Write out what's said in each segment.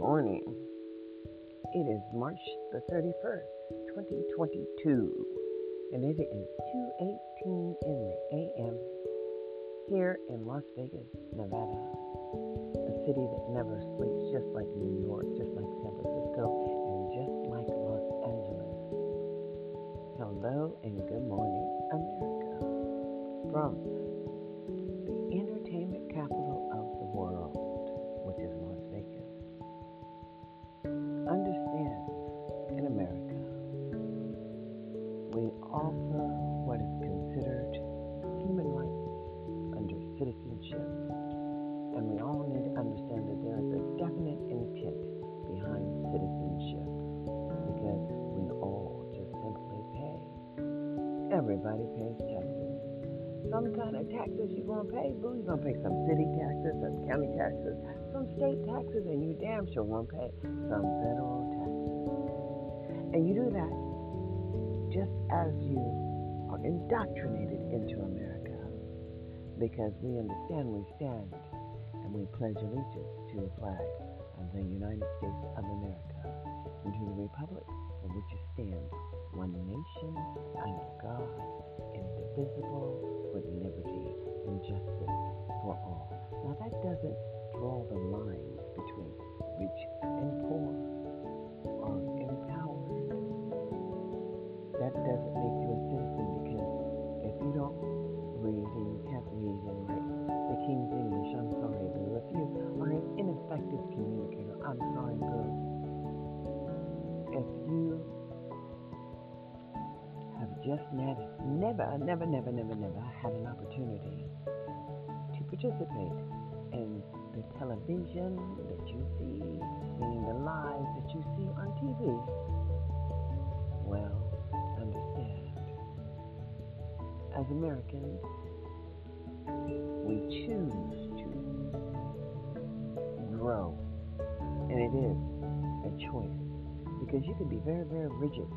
morning. It is March the 31st, 2022, and it is 2:18 in the AM here in Las Vegas, Nevada, a city that never sleeps, just like New York, just like San Francisco, and just like Los Angeles. Hello and good morning, America, from going to pay some federal taxes. And you do that just as you are indoctrinated into America because we understand we stand and we pledge allegiance to the flag of the United States of America and to the republic for which it stands, one nation under God, indivisible, never, never, never, never, never, never had an opportunity to participate in the television that you see, meaning the lives that you see on TV, well, understand. As Americans, we choose to grow, and it is a choice because you can be very, very rigid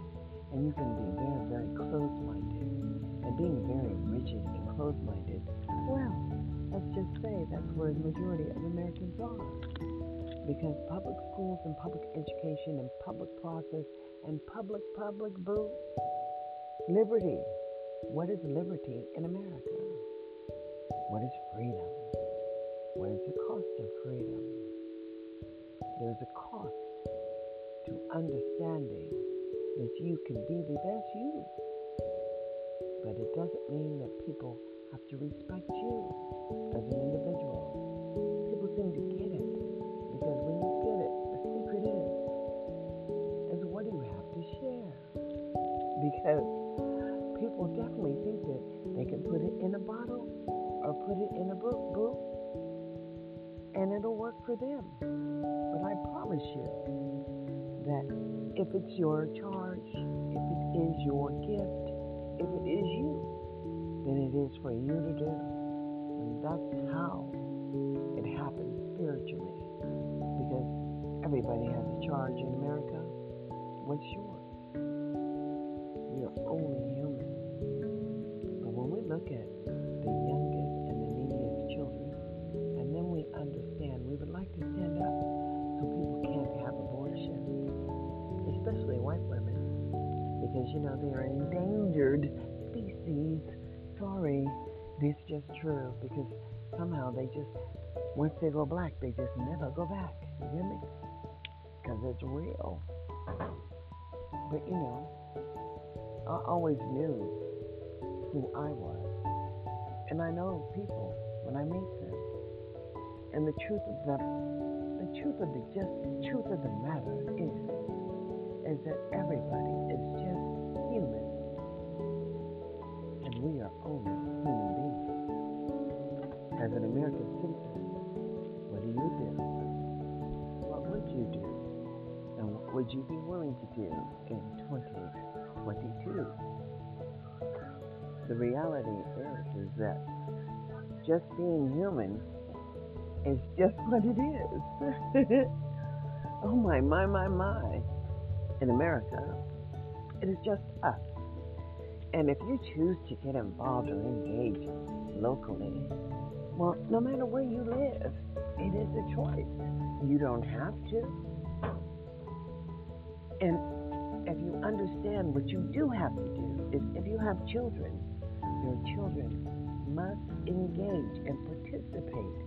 and you can be very, very closed minded. And being very rigid and closed minded, well, let's just say that's where the majority of Americans are. Because public schools and public education and public process and public, public boo, liberty. What is liberty in America? What is freedom? What is the cost of freedom? There's a cost to understanding you can be the best you. But it doesn't mean that people have to respect you as an individual. People seem to get it because when you get it, the secret is, is what do you have to share? Because people definitely think that they can put it in a bottle or put it in a book, book, and it'll work for them. But I promise you that if it's your charge, if it is your gift, if it is you, then it is for you to do. And that's how it happens spiritually. Because everybody has a charge in America. What's yours? Always knew who I was, and I know people when I meet them. And the truth of the the truth of the just the truth of the matter is is that everybody is just human. And we are only human beings. As an American citizen, what do you do? What would you do? And what would you be willing to do in 2022? The reality is, is that just being human is just what it is. oh my, my, my, my in America, it is just us. And if you choose to get involved or engage locally, well, no matter where you live, it is a choice. You don't have to. And if you understand what you do have to do is if you have children, your children must engage and participate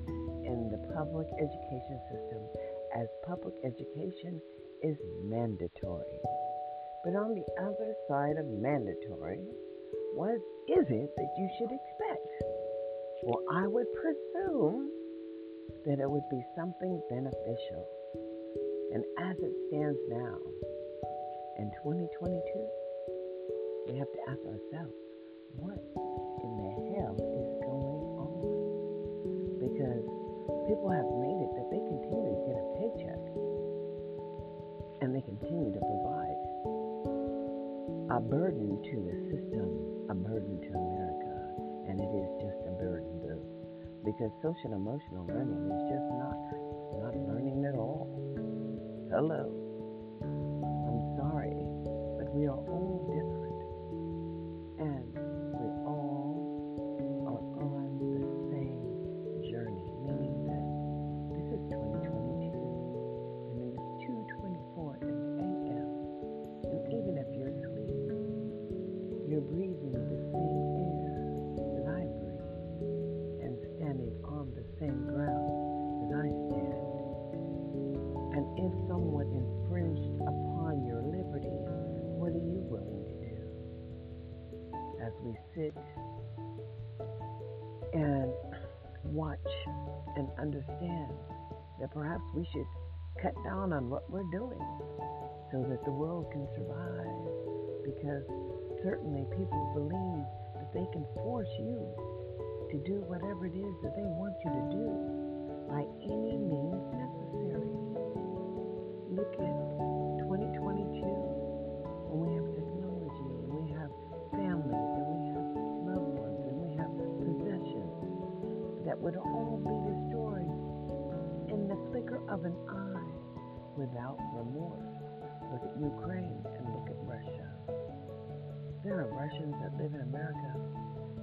in the public education system as public education is mandatory. But on the other side of mandatory, what is it that you should expect? Well, I would presume that it would be something beneficial. And as it stands now, in 2022, we have to ask ourselves, what in the hell is going on? Because people have made it that they continue to get a paycheck and they continue to provide a burden to the system, a burden to America, and it is just a burden, though, because social emotional learning is just not not learning at all. Hello. And watch and understand that perhaps we should cut down on what we're doing so that the world can survive. Because certainly people believe that they can force you to do whatever it is that they want you to do by any means necessary. Look at of an eye without remorse. Look at Ukraine and look at Russia. There are Russians that live in America.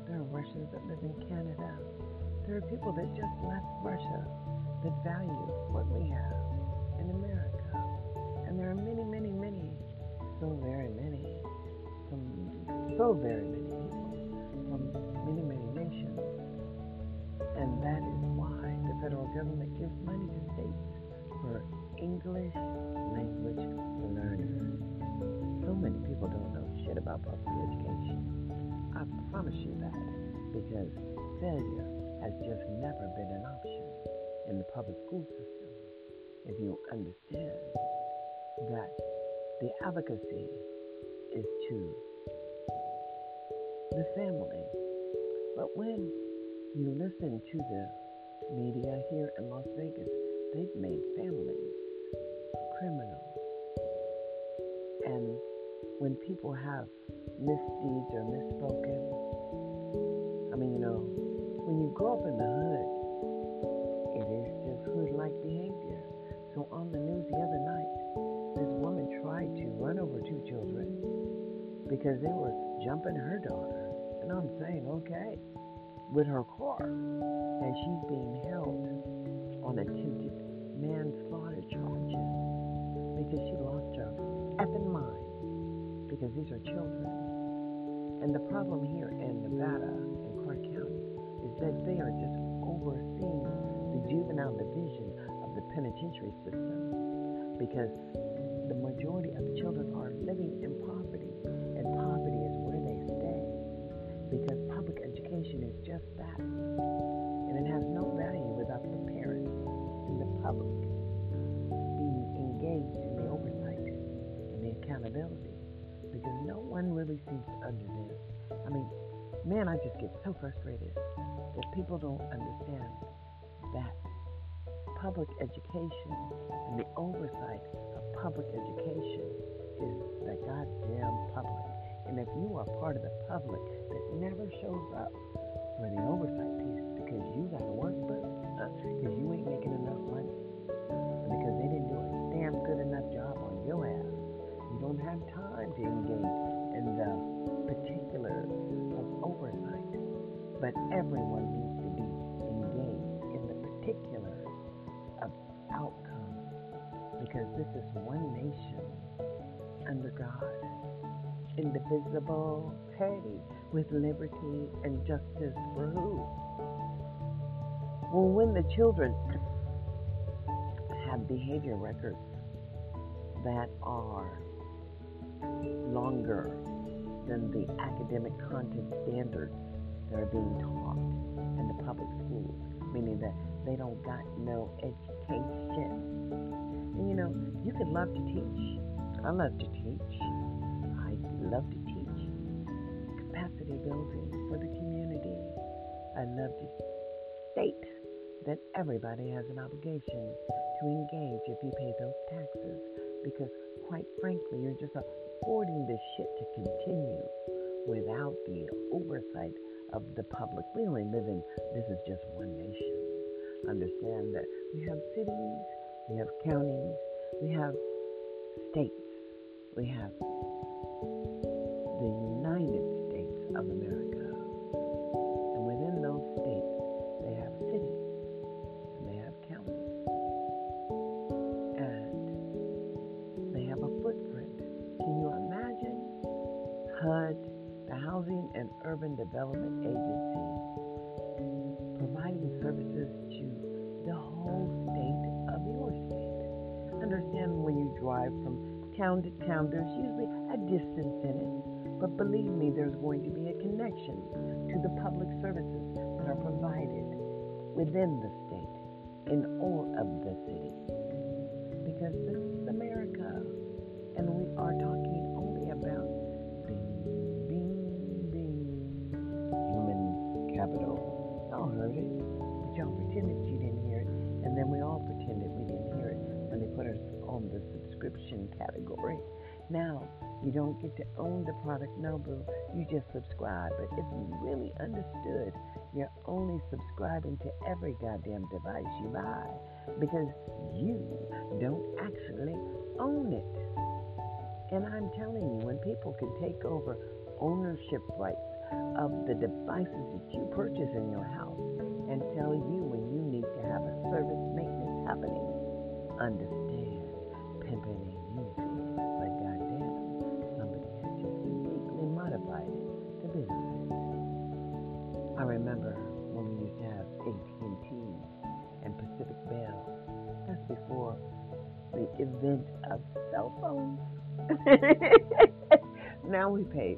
There are Russians that live in Canada. There are people that just left Russia that value what we have in America. And there are many, many, many so very many, from so very many people, from many, many nations. And that is why the federal government gives money to states for English language learners. So many people don't know shit about public education. I promise you that because failure has just never been an option in the public school system. If you understand that the advocacy is to the family. But when you listen to the media here in Las Vegas, they've made families criminals. And when people have misdeeds or misspoken, I mean, you know, when you grow up in the hood, it is just hood like behavior. So on the news the other night, this woman tried to run over two children because they were jumping her daughter. And I'm saying, okay, with her car. And she's being held on attempted manslaughter charges because she lost her effing mind because these are children. And the problem here in Nevada and Clark County is that they are just overseeing the juvenile division of the penitentiary system because the majority of children are living in poverty, and poverty is where they stay because public education is just that. Public being engaged in the oversight and the accountability because no one really sees under this. I mean, man, I just get so frustrated that people don't understand that public education and the oversight of public education is the goddamn public. And if you are part of the public that never shows up for the oversight piece because you got to work, but because uh, you ain't making to engage in the particulars of oversight. But everyone needs to be engaged in the particulars of outcomes because this is one nation under God, indivisible, hey, with liberty and justice for who? Well, when the children have behavior records that are longer than the academic content standards that are being taught in the public schools, meaning that they don't got no education. And you know, you could love to teach. I love to teach. I love to teach. Capacity building for the community. I love to state that everybody has an obligation to engage if you pay those taxes because quite frankly you're just affording this shit to continue without the oversight of the public. We only live in this is just one nation. Understand that we have cities, we have counties, we have states, we have the United States of America. Urban Development Agency, providing services to the whole state of your state? Understand when you drive from town to town, there's usually a distance in it. But believe me, there's going to be a connection to the public services that are provided within the state, in all of the cities. Category. Now, you don't get to own the product, no, boo. You just subscribe. But if you really understood, you're only subscribing to every goddamn device you buy because you don't actually own it. And I'm telling you, when people can take over ownership rights of the devices that you purchase in your house and tell you when you need to have a service maintenance happening, understand, pimping remember when we used to have AT&T and Pacific Bell. That's before the event of cell phones. now we pay.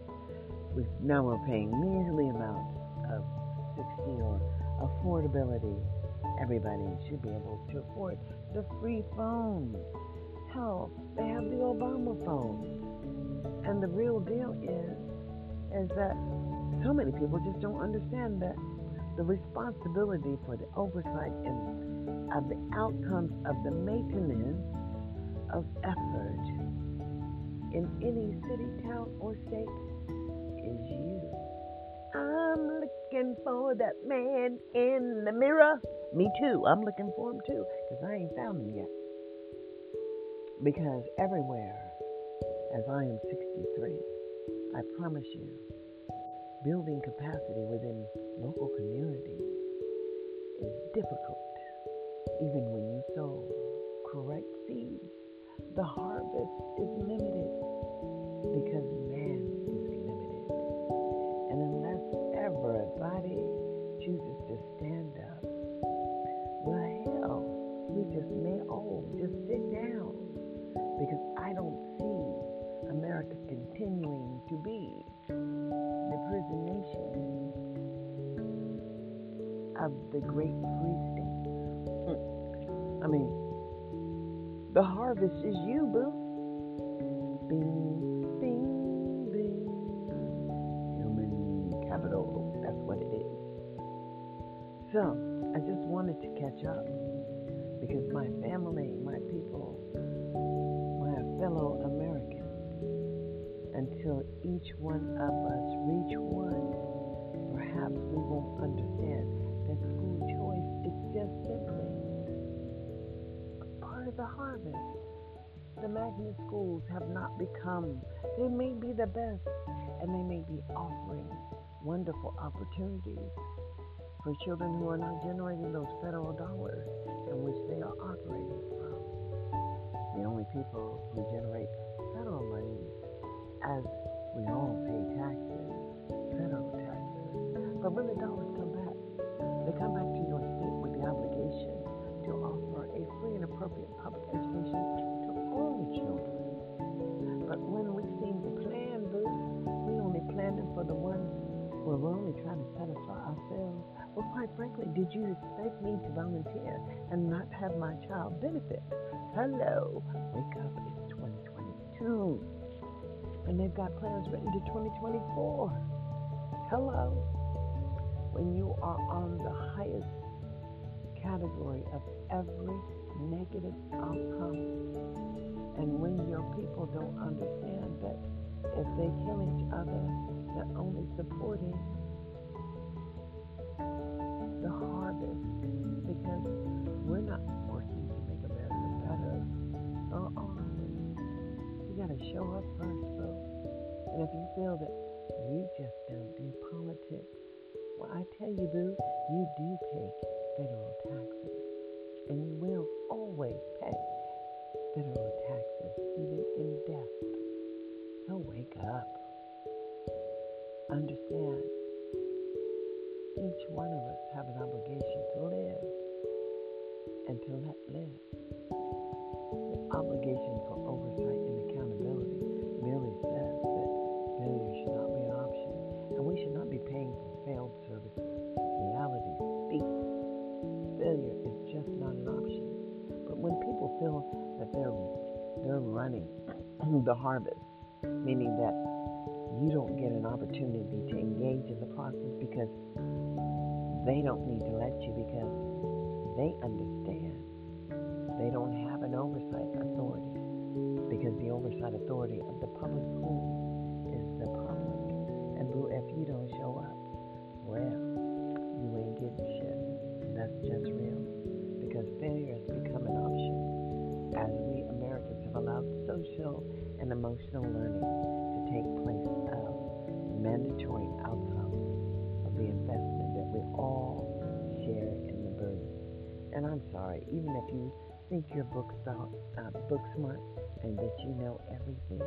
We, now we're paying measly amounts of 16 or affordability. Everybody should be able to afford the free phone. Hell, they have the Obama phone. And the real deal is, is that so many people just don't understand that the responsibility for the oversight and of the outcomes of the maintenance of effort in any city, town, or state is you. I'm looking for that man in the mirror. Me too. I'm looking for him too, because I ain't found him yet. Because everywhere, as I am 63, I promise you, building capacity within local communities is difficult, even when you sow correct seeds. The harvest is limited because man is limited. And unless everybody chooses to stand up, well, hell, we just may all just sit down because I don't see America continuing to be of the great free state. Hmm. I mean, the harvest is you, boo. Bing, bing, bing. Human capital. That's what it is. So, I just wanted to catch up because my family, my people, until each one of us reach one, perhaps we won't understand that school choice is just simply part of the harvest. The magnet schools have not become, they may be the best, and they may be offering wonderful opportunities for children who are not generating those federal dollars in which they are operating from. The only people who generate federal money as we all pay taxes, federal taxes. But when the dollars come back, they come back to your state with the obligation to offer a free and appropriate public education to all the children. But when we seem to plan this, we only plan them for the ones where we're only trying to satisfy ourselves. Well, quite frankly, did you expect me to volunteer and not have my child benefit? Hello, wake up, it's 2022. And they've got plans written to 2024. Hello. When you are on the highest category of every negative outcome, and when your people don't understand that if they kill each other, they're only supporting the harvest because we're not gotta show up first, folks. And if you feel that you just don't do politics, well, I tell you, boo, you do pay federal taxes. And you will always pay federal taxes, even in death. So wake up. Understand, each one of us have an obligation the harvest, meaning that you don't get an opportunity to engage in the process because they don't need to let you because they understand they don't have an oversight authority because the oversight authority of the public school is the public. And boo, if you don't show up, well, you ain't getting shit. That's just real. Because failure has emotional learning to take place of mandatory outcomes of the investment that we all share in the burden. And I'm sorry, even if you think you're book, uh, book smart and that you know everything,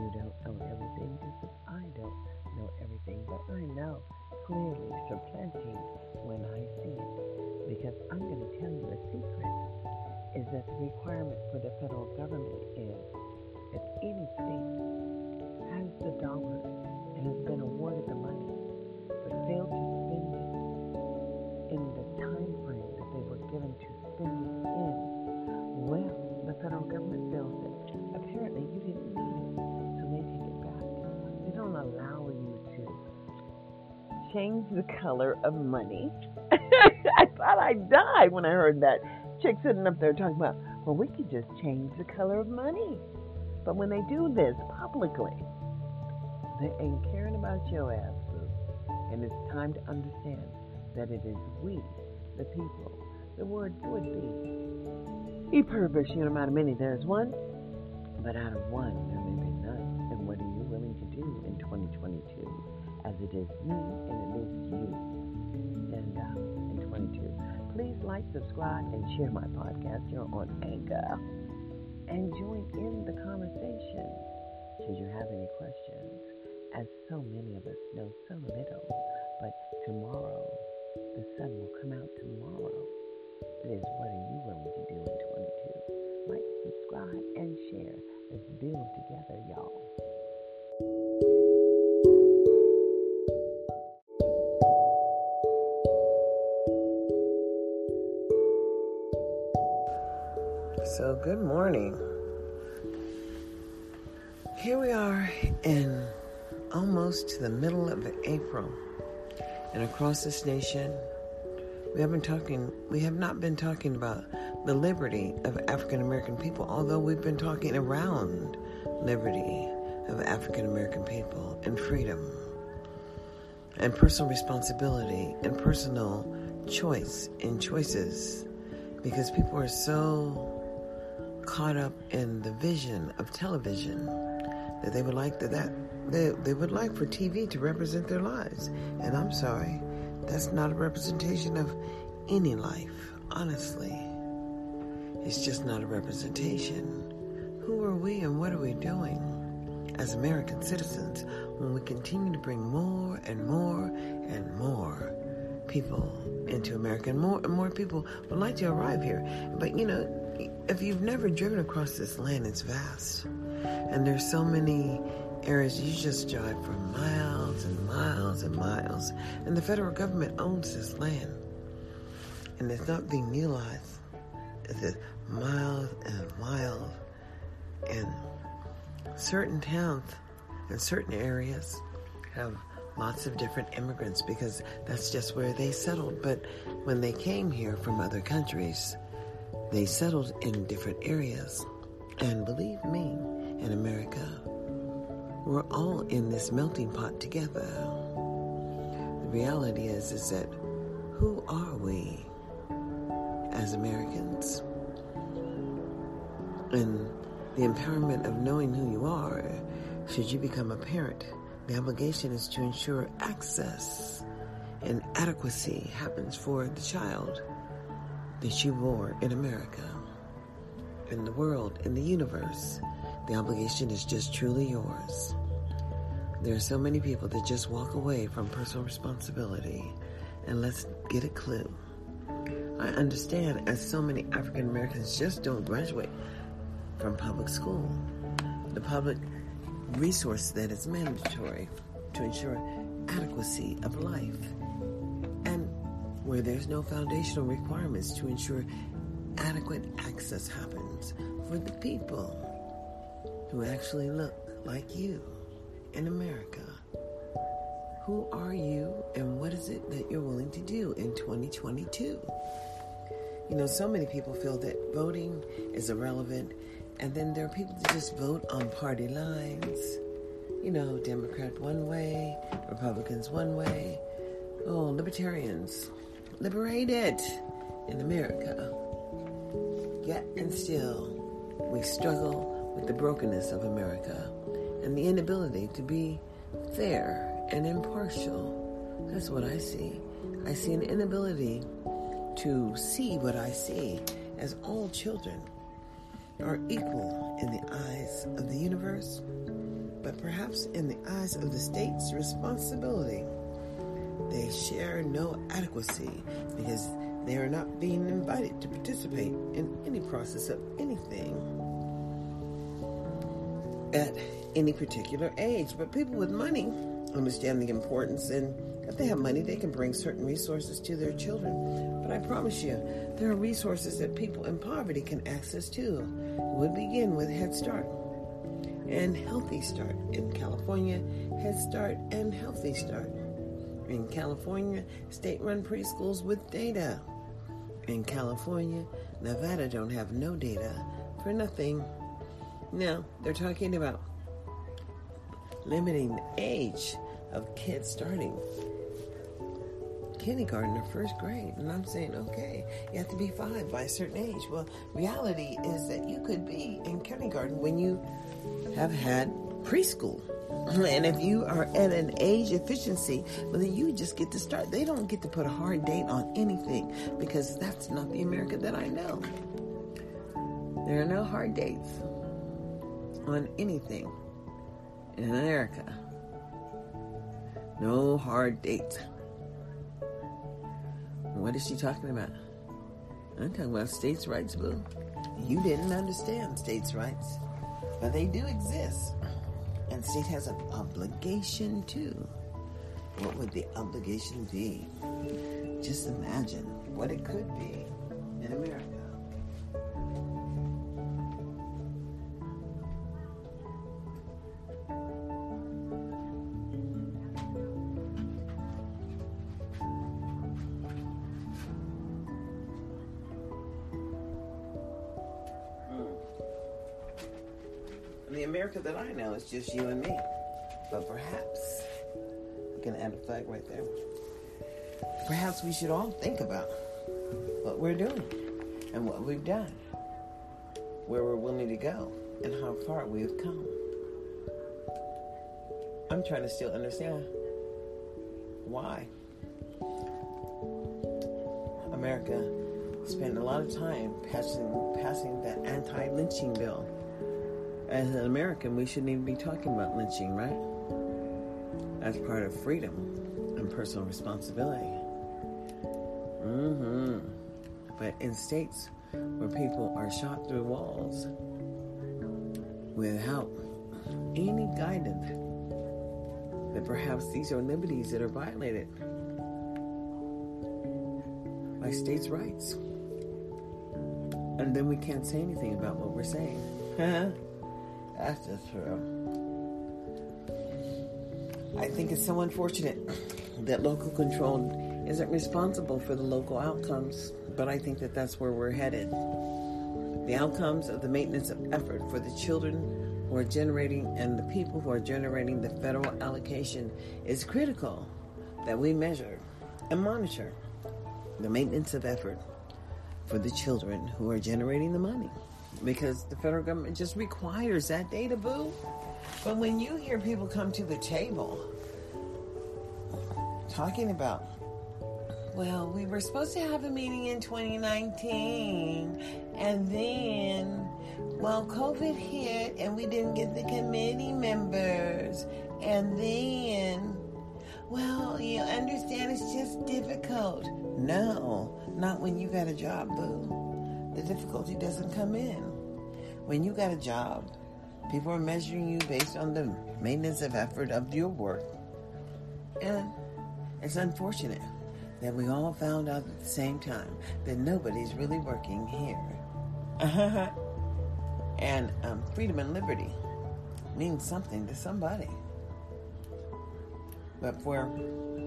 you don't know everything just as I don't know everything, but I know clearly supplanting when I see it. Because I'm going to tell you a secret is that the requirement for the federal government change the color of money. I thought I'd die when I heard that chick sitting up there talking about, well, we could just change the color of money. But when they do this publicly, they ain't caring about your ass, boo. And it's time to understand that it is we, the people. The word would be. E purpose, you no matter many, there's one, but out of one, As it is me and it is you. And uh, in 22. Please like, subscribe, and share my podcast here on Anchor. And join in the conversation should you have any questions. As so many of us know so little, but tomorrow, the sun will come out tomorrow. It is what are you willing to do in 22? Like, subscribe, and share. Let's build together, y'all. So, good morning. Here we are in almost to the middle of April, and across this nation, we have been talking. We have not been talking about the liberty of African American people, although we've been talking around liberty of African American people and freedom, and personal responsibility and personal choice in choices, because people are so caught up in the vision of television that they would like that, that they, they would like for TV to represent their lives. And I'm sorry, that's not a representation of any life, honestly. It's just not a representation. Who are we and what are we doing? as American citizens when we continue to bring more and more and more people into America, and more and more people would like to arrive here. But you know, if you've never driven across this land, it's vast, and there's so many areas you just drive for miles and miles and miles, and the federal government owns this land, and it's not being utilized. It's miles and miles, and certain towns and certain areas have lots of different immigrants because that's just where they settled. But when they came here from other countries, they settled in different areas. And believe me, in America, we're all in this melting pot together. The reality is, is that who are we as Americans? And the empowerment of knowing who you are, should you become a parent, the obligation is to ensure access and adequacy happens for the child that you bore in America, in the world, in the universe. The obligation is just truly yours. There are so many people that just walk away from personal responsibility, and let's get a clue. I understand as so many African Americans just don't graduate from public school. The public resource that is mandatory to ensure adequacy of life, and where there's no foundational requirements to ensure adequate access happens for the people who actually look like you in America. Who are you and what is it that you're willing to do in 2022? You know, so many people feel that voting is irrelevant and then there are people that just vote on party lines. You know, Democrat one way, Republicans one way. Oh, libertarians, liberated in America. Yet and still, we struggle with the brokenness of America and the inability to be fair and impartial. That's what I see. I see an inability to see what I see as all children are equal in the eyes of the universe, but perhaps in the eyes of the state's responsibility. They share no adequacy because they are not being invited to participate in any process of anything at any particular age. But people with money understand the importance, and if they have money, they can bring certain resources to their children. But I promise you, there are resources that people in poverty can access too. It would begin with Head Start and Healthy Start. In California, Head Start and Healthy Start. In California, state run preschools with data. In California, Nevada don't have no data for nothing. Now, they're talking about limiting the age of kids starting kindergarten or first grade. And I'm saying, okay, you have to be five by a certain age. Well, reality is that you could be in kindergarten when you have had preschool. And if you are at an age efficiency, well, then you just get to start. They don't get to put a hard date on anything because that's not the America that I know. There are no hard dates on anything in America. No hard dates. What is she talking about? I'm talking about states' rights, boo. You didn't understand states' rights, but they do exist. And state has an obligation too. What would the obligation be? Just imagine what it could be in America. I is just you and me. But perhaps, we can add a flag right there. Perhaps we should all think about what we're doing and what we've done, where we're willing to go, and how far we have come. I'm trying to still understand why America spent a lot of time passing passing that anti-lynching bill as an American, we shouldn't even be talking about lynching, right? That's part of freedom and personal responsibility. Mm-hmm. But in states where people are shot through walls without any guidance that perhaps these are liberties that are violated by states' rights. And then we can't say anything about what we're saying. That's just. I think it's so unfortunate that local control isn't responsible for the local outcomes, but I think that that's where we're headed. The outcomes of the maintenance of effort for the children who are generating and the people who are generating the federal allocation is critical that we measure and monitor the maintenance of effort for the children who are generating the money because the federal government just requires that data, boo. But when you hear people come to the table talking about, well, we were supposed to have a meeting in 2019, and then, well, COVID hit, and we didn't get the committee members, and then, well, you understand it's just difficult. No, not when you got a job, boo. The difficulty doesn't come in. When you got a job, people are measuring you based on the maintenance of effort of your work. And it's unfortunate that we all found out at the same time that nobody's really working here. and um, freedom and liberty means something to somebody. But for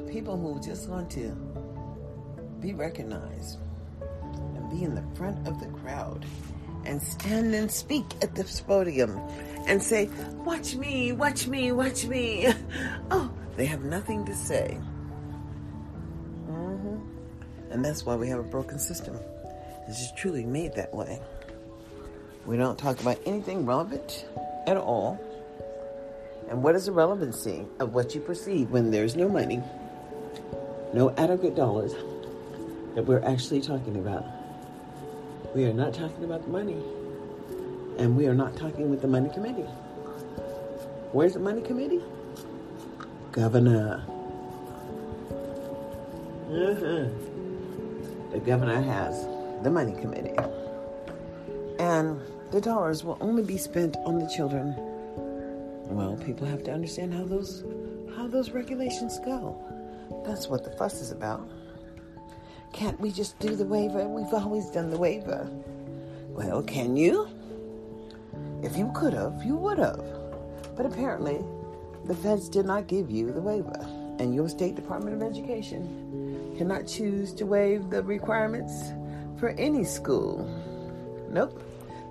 people who just want to be recognized and be in the front of the crowd and stand and speak at this podium and say, Watch me, watch me, watch me. Oh, they have nothing to say. Mm-hmm. And that's why we have a broken system. This is truly made that way. We don't talk about anything relevant at all. And what is the relevancy of what you perceive when there's no money, no adequate dollars that we're actually talking about? We are not talking about the money. And we are not talking with the money committee. Where's the money committee? Governor. Mm-hmm. The governor has the money committee. And the dollars will only be spent on the children. Well, people have to understand how those how those regulations go. That's what the fuss is about. Can't we just do the waiver? We've always done the waiver. Well, can you? If you could have, you would have. But apparently, the feds did not give you the waiver. And your State Department of Education cannot choose to waive the requirements for any school. Nope.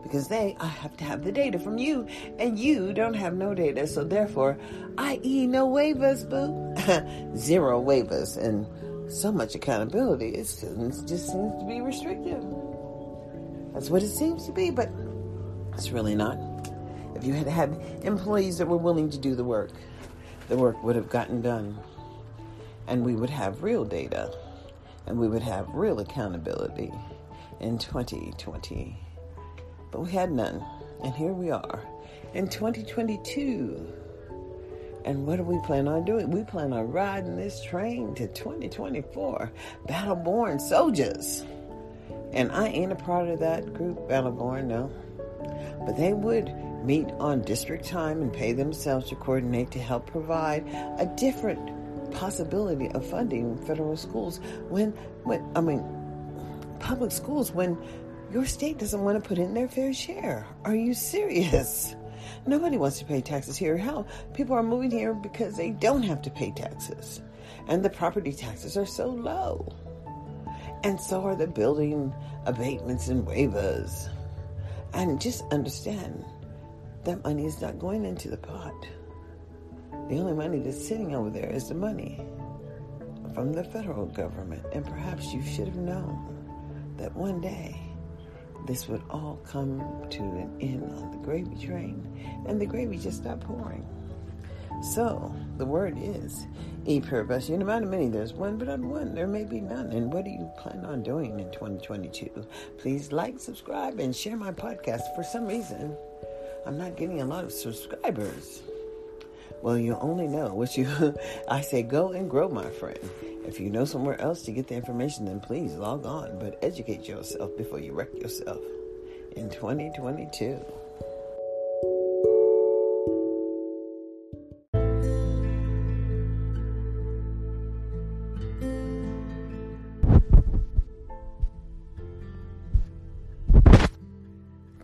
Because they I have to have the data from you, and you don't have no data, so therefore, i.e., no waivers, boo. Zero waivers. And so much accountability. It just seems to be restrictive. That's what it seems to be, but it's really not. If you had had employees that were willing to do the work, the work would have gotten done. And we would have real data. And we would have real accountability in 2020. But we had none. And here we are in 2022. And what do we plan on doing? We plan on riding this train to 2024. Battleborn soldiers. And I ain't a part of that group, Battleborn, no. But they would meet on district time and pay themselves to coordinate to help provide a different possibility of funding federal schools when, when I mean, public schools when your state doesn't want to put in their fair share. Are you serious? Nobody wants to pay taxes here. Hell, people are moving here because they don't have to pay taxes. And the property taxes are so low. And so are the building abatements and waivers. And just understand that money is not going into the pot. The only money that's sitting over there is the money from the federal government. And perhaps you should have known that one day this would all come to an end on the gravy train, and the gravy just stopped pouring. So, the word is, e pluribus unum Out of many. There's one, but on one, there may be none. And what do you plan on doing in 2022? Please like, subscribe, and share my podcast. For some reason, I'm not getting a lot of subscribers. Well, you only know what you. I say go and grow, my friend. If you know somewhere else to get the information, then please log on. But educate yourself before you wreck yourself in 2022.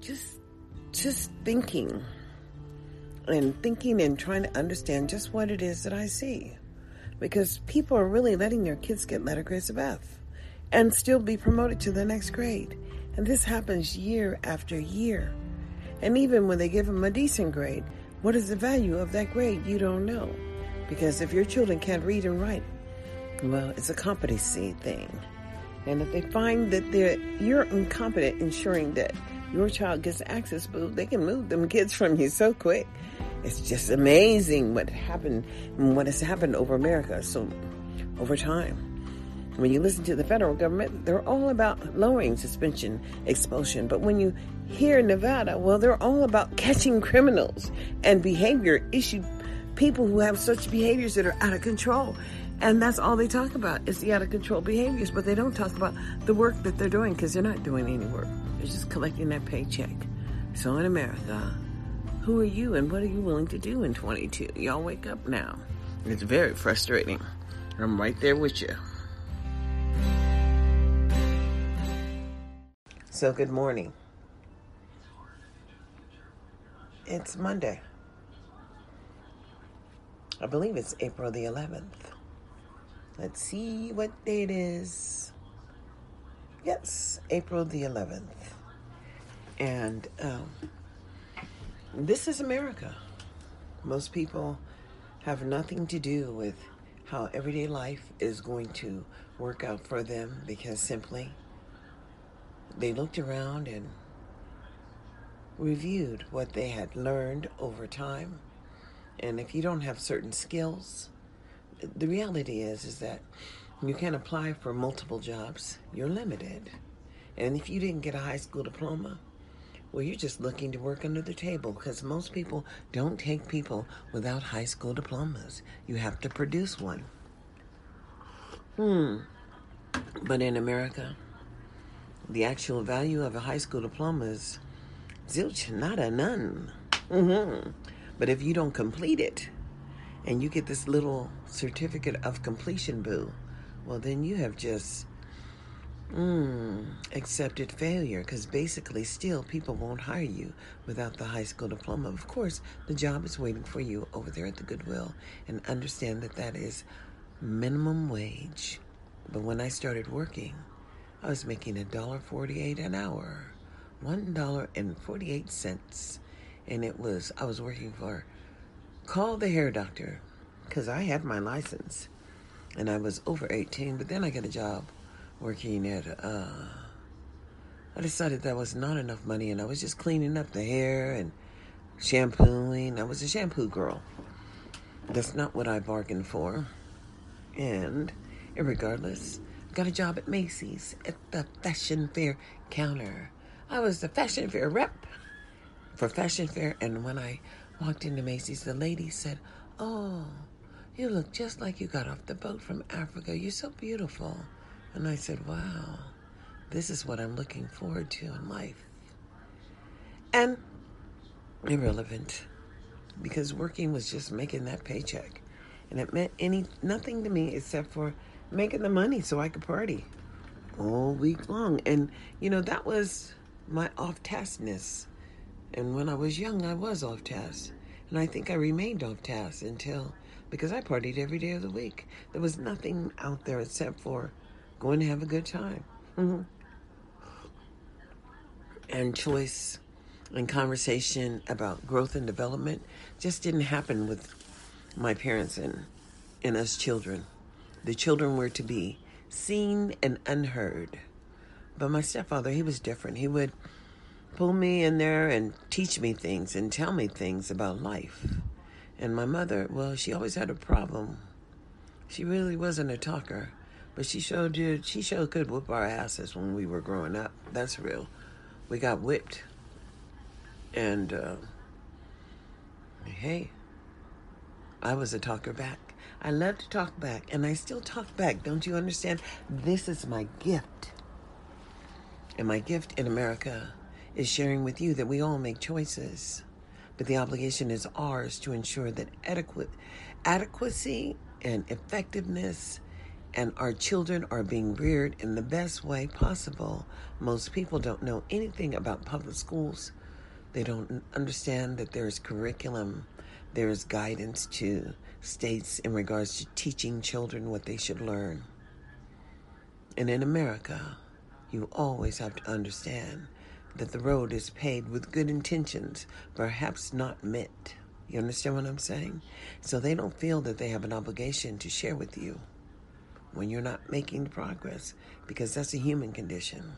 Just, just thinking and thinking and trying to understand just what it is that I see. Because people are really letting their kids get letter grades of F and still be promoted to the next grade. And this happens year after year. And even when they give them a decent grade, what is the value of that grade? You don't know. Because if your children can't read and write, well, it's a competency thing. And if they find that they're, you're incompetent ensuring that your child gets access, boo, they can move them kids from you so quick. It's just amazing what happened, and what has happened over America. So, over time. When you listen to the federal government, they're all about lowering suspension, expulsion. But when you hear Nevada, well, they're all about catching criminals and behavior issue people who have such behaviors that are out of control. And that's all they talk about is the out of control behaviors, but they don't talk about the work that they're doing because they're not doing any work. Just collecting that paycheck. So in America, who are you and what are you willing to do in 22? Y'all wake up now. It's very frustrating. I'm right there with you. So, good morning. It's Monday. I believe it's April the 11th. Let's see what day it is. Yes, April the 11th. And um, this is America. Most people have nothing to do with how everyday life is going to work out for them because simply they looked around and reviewed what they had learned over time. And if you don't have certain skills, the reality is is that you can't apply for multiple jobs. You're limited. And if you didn't get a high school diploma, well, you're just looking to work under the table because most people don't take people without high school diplomas. You have to produce one. Hmm. But in America, the actual value of a high school diploma is zilch, nada, none. Mm-hmm. But if you don't complete it and you get this little certificate of completion, boo, well, then you have just mm, accepted failure because basically, still, people won't hire you without the high school diploma. Of course, the job is waiting for you over there at the Goodwill, and understand that that is minimum wage. But when I started working, I was making a dollar forty-eight an hour, one dollar and forty-eight cents, and it was I was working for Call the Hair Doctor because I had my license, and I was over eighteen. But then I got a job working at. Uh, I decided that was not enough money, and I was just cleaning up the hair and shampooing. I was a shampoo girl. That's not what I bargained for, and regardless. I got a job at Macy's at the Fashion Fair counter. I was the Fashion Fair rep for Fashion Fair, and when I walked into Macy's, the lady said, "Oh, you look just like you got off the boat from Africa. You're so beautiful." And I said, "Wow, this is what I'm looking forward to in life." And irrelevant because working was just making that paycheck, and it meant any nothing to me except for making the money so I could party all week long. And, you know, that was my off taskness. And when I was young, I was off task. And I think I remained off task until, because I partied every day of the week. There was nothing out there except for going to have a good time. Mm-hmm. And choice and conversation about growth and development just didn't happen with my parents and, and us children. The children were to be seen and unheard. But my stepfather, he was different. He would pull me in there and teach me things and tell me things about life. And my mother, well, she always had a problem. She really wasn't a talker, but she showed you she showed could whoop our asses when we were growing up. That's real. We got whipped, and uh, Hey, I was a talker back. I love to talk back, and I still talk back. Don't you understand? This is my gift. And my gift in America is sharing with you that we all make choices, but the obligation is ours to ensure that adequate adequacy and effectiveness and our children are being reared in the best way possible. Most people don't know anything about public schools. They don't understand that there's curriculum, there's guidance to states in regards to teaching children what they should learn. And in America, you always have to understand that the road is paved with good intentions, perhaps not meant. You understand what I'm saying? So they don't feel that they have an obligation to share with you when you're not making progress because that's a human condition.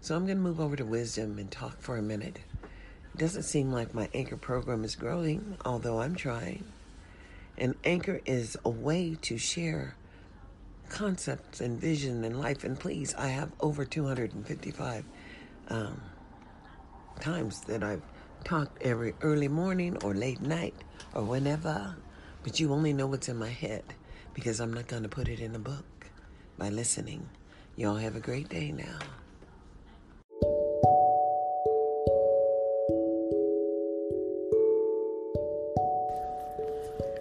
So I'm going to move over to wisdom and talk for a minute. It doesn't seem like my Anchor program is growing, although I'm trying. And Anchor is a way to share concepts and vision and life. And please, I have over 255 um, times that I've talked every early morning or late night or whenever, but you only know what's in my head because I'm not going to put it in a book by listening. Y'all have a great day now.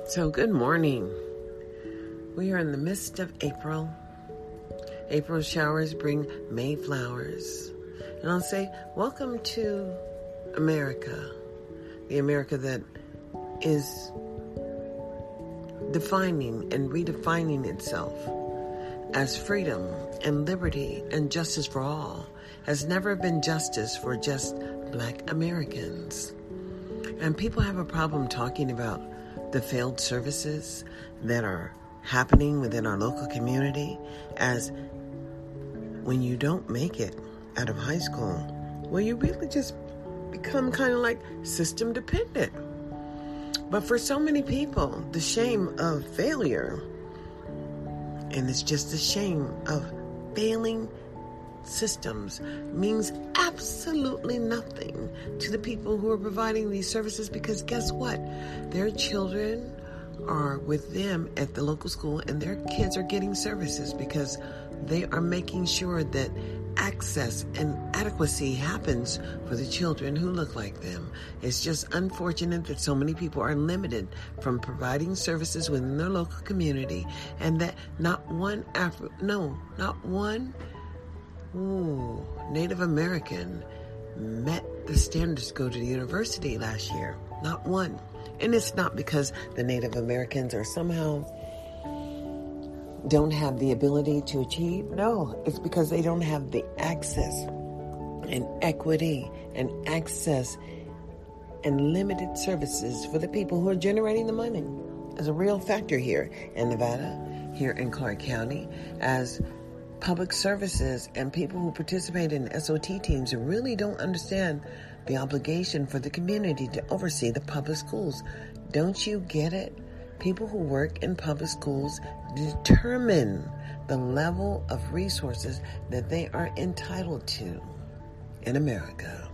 So, good morning. We are in the midst of April. April showers bring May flowers. And I'll say, Welcome to America, the America that is defining and redefining itself as freedom and liberty and justice for all has never been justice for just black Americans. And people have a problem talking about the failed services that are happening within our local community as when you don't make it out of high school, well, you really just become kind of like system dependent. But for so many people, the shame of failure, and it's just the shame of failing systems, means absolutely nothing to the people who are providing these services because guess what? Their children are with them at the local school and their kids are getting services because they are making sure that access and adequacy happens for the children who look like them. It's just unfortunate that so many people are limited from providing services within their local community and that not one Afro, no, not one ooh, Native American met the standards to go to the university last year. Not one. And it's not because the Native Americans are somehow don't have the ability to achieve? No, it's because they don't have the access and equity and access and limited services for the people who are generating the money. There's a real factor here in Nevada, here in Clark County, as public services and people who participate in SOT teams really don't understand the obligation for the community to oversee the public schools. Don't you get it? People who work in public schools determine the level of resources that they are entitled to in America.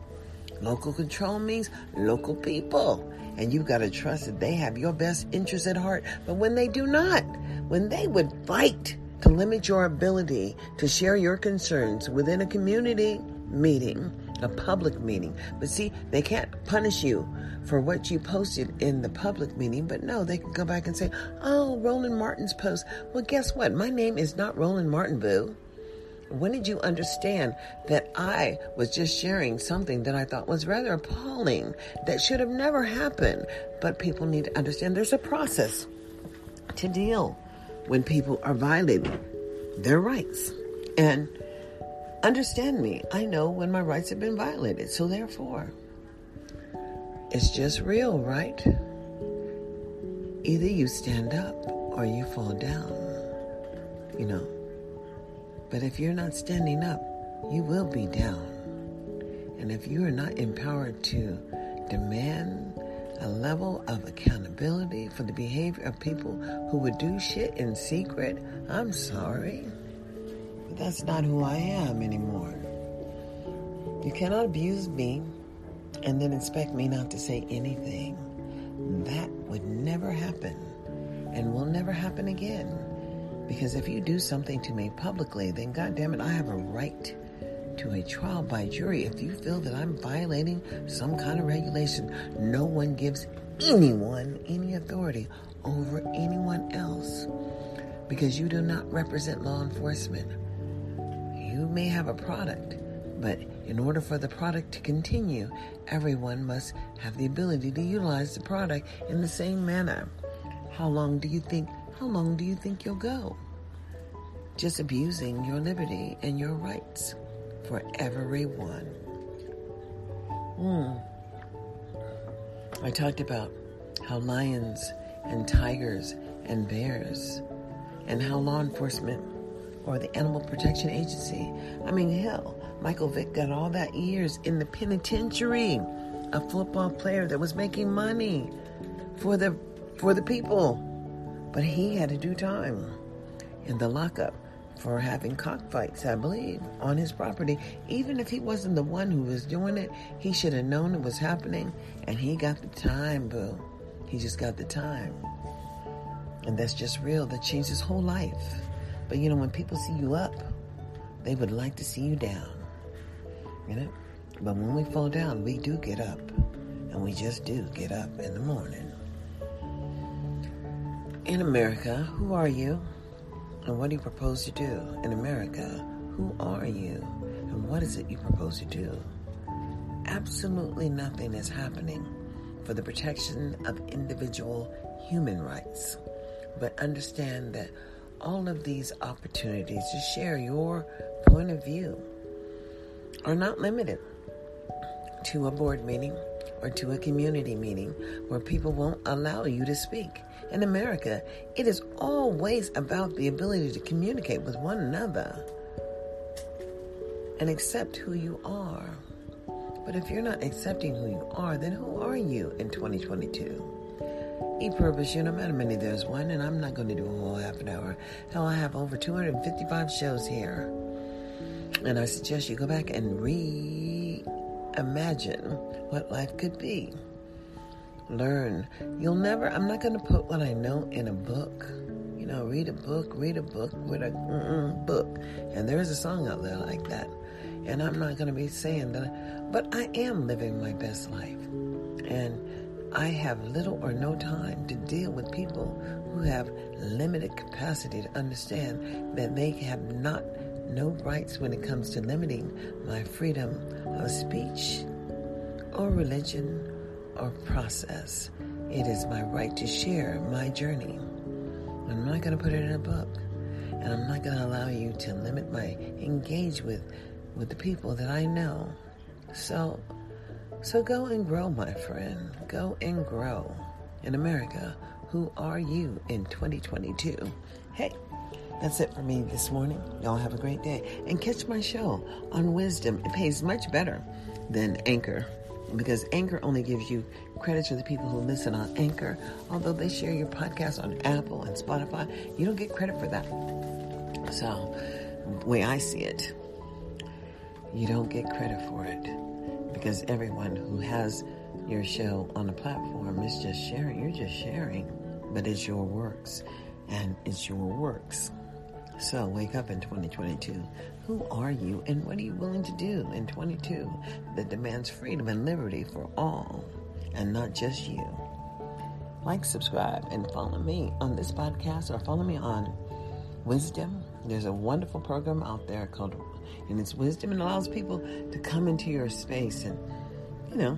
Local control means local people. And you've got to trust that they have your best interests at heart. But when they do not, when they would fight to limit your ability to share your concerns within a community meeting, a public meeting. But see, they can't punish you for what you posted in the public meeting, but no, they can go back and say, oh, Roland Martin's post. Well, guess what? My name is not Roland Martin, boo. When did you understand that I was just sharing something that I thought was rather appalling that should have never happened? But people need to understand there's a process to deal when people are violating their rights. And understand me, I know when my rights have been violated. So therefore, it's just real, right? Either you stand up or you fall down, you know. But if you're not standing up, you will be down. And if you are not empowered to demand a level of accountability for the behavior of people who would do shit in secret, I'm sorry. That's not who I am anymore. You cannot abuse me and then expect me not to say anything. that would never happen and will never happen again. Because if you do something to me publicly, then goddamn it, I have a right to a trial by jury. If you feel that I'm violating some kind of regulation, no one gives anyone any authority over anyone else because you do not represent law enforcement. You may have a product, but in order for the product to continue, everyone must have the ability to utilize the product in the same manner. How long do you think how long do you think you'll go? Just abusing your liberty and your rights for everyone. Mm. I talked about how lions and tigers and bears and how law enforcement or the Animal Protection Agency, I mean, hell, Michael Vick got all that years in the penitentiary, a football player that was making money for the for the people. But he had to do time in the lockup for having cockfights, I believe, on his property. Even if he wasn't the one who was doing it, he should have known it was happening, and he got the time, boo. He just got the time. And that's just real. That changed his whole life. But you know, when people see you up, they would like to see you down. You know? But when we fall down, we do get up. And we just do get up in the morning. In America, who are you? And what do you propose to do? In America, who are you? And what is it you propose to do? Absolutely nothing is happening for the protection of individual human rights. But understand that all of these opportunities to share your point of view are not limited to a board meeting or to a community meeting where people won't allow you to speak. In America, it is always about the ability to communicate with one another and accept who you are. But if you're not accepting who you are, then who are you in 2022? E-Purpose, you know, matter many there's one, and I'm not going to do a whole half an hour. Hell, I have over 255 shows here. And I suggest you go back and reimagine what life could be. Learn. You'll never, I'm not going to put what I know in a book. You know, read a book, read a book, read a book. And there is a song out there like that. And I'm not going to be saying that, but I am living my best life. And I have little or no time to deal with people who have limited capacity to understand that they have not no rights when it comes to limiting my freedom of speech or religion or process. It is my right to share my journey. I'm not going to put it in a book. And I'm not going to allow you to limit my engage with with the people that I know. So so go and grow, my friend. Go and grow. In America, who are you in 2022? Hey, that's it for me this morning. Y'all have a great day. And catch my show on Wisdom. It pays much better than Anchor because Anchor only gives you credit for the people who listen on Anchor. Although they share your podcast on Apple and Spotify, you don't get credit for that. So, the way I see it, you don't get credit for it because everyone who has your show on a platform is just sharing. You're just sharing, but it's your works and it's your works. So wake up in 2022. Who are you and what are you willing to do in 22 that demands freedom and liberty for all and not just you? Like, subscribe, and follow me on this podcast or follow me on Wisdom. There's a wonderful program out there called, and it's Wisdom and allows people to come into your space and, you know,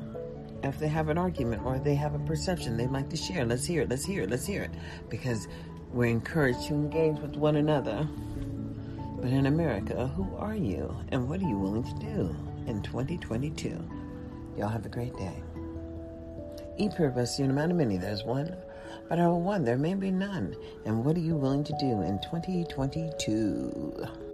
if they have an argument or they have a perception they'd like to share, let's hear it, let's hear it, let's hear it. Because we're encouraged to engage with one another. But in America, who are you and what are you willing to do in 2022? Y'all have a great day. E-purpose, you no matter many, there's one. But out of one, there may be none. And what are you willing to do in 2022?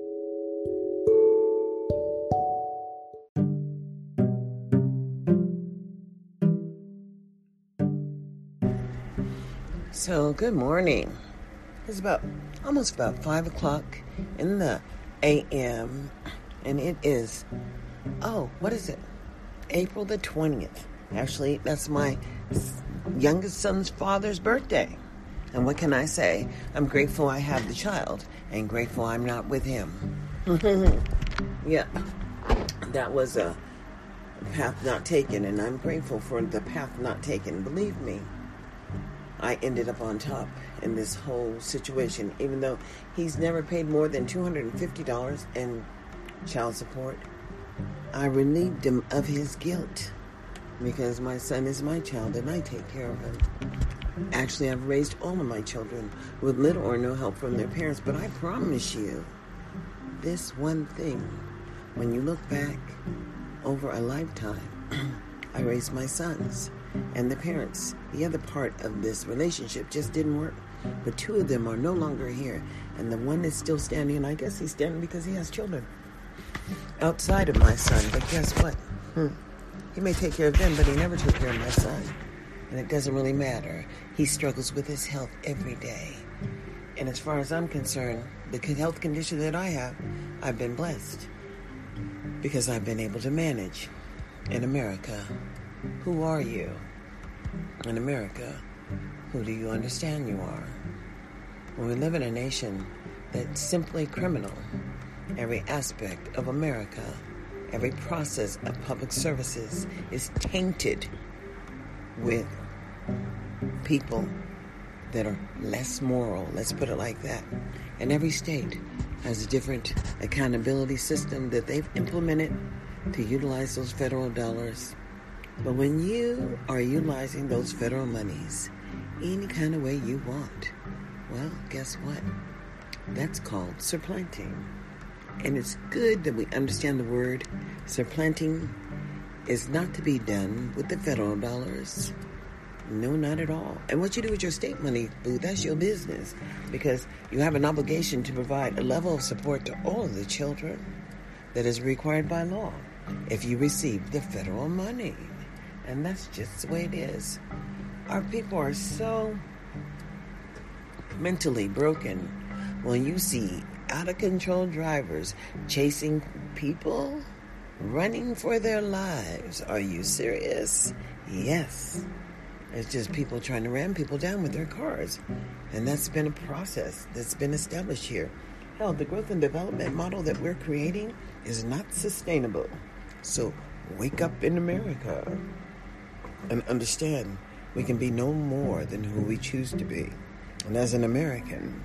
So, good morning. It's about almost about five o'clock in the a.m. and it is oh, what is it? April the twentieth, Actually, that's my youngest son's father's birthday. And what can I say? I'm grateful I have the child and grateful I'm not with him. yeah, that was a path not taken, and I'm grateful for the path not taken. Believe me, I ended up on top in this whole situation, even though he's never paid more than $250 in child support. I relieved him of his guilt because my son is my child and I take care of him. Actually, I've raised all of my children with little or no help from their parents, but I promise you this one thing when you look back over a lifetime, I raised my sons and the parents. The other part of this relationship just didn't work. But two of them are no longer here, and the one is still standing, and I guess he's standing because he has children outside of my son. But guess what? Hmm. He may take care of them, but he never took care of my son. And it doesn't really matter. He struggles with his health every day. And as far as I'm concerned, the health condition that I have, I've been blessed because I've been able to manage in America. Who are you? In America, who do you understand you are? When we live in a nation that's simply criminal, every aspect of America, every process of public services is tainted with people that are less moral, let's put it like that. And every state has a different accountability system that they've implemented to utilize those federal dollars but when you are utilizing those federal monies any kind of way you want, well, guess what? That's called supplanting. And it's good that we understand the word supplanting is not to be done with the federal dollars. No, not at all. And what you do with your state money, boo, that's your business. Because you have an obligation to provide a level of support to all of the children that is required by law if you receive the federal money. And that's just the way it is. Our people are so mentally broken when you see out of control drivers chasing people running for their lives. Are you serious? Yes. It's just people trying to ram people down with their cars. And that's been a process that's been established here. Hell, the growth and development model that we're creating is not sustainable. So wake up in America and understand we can be no more than who we choose to be. And as an American,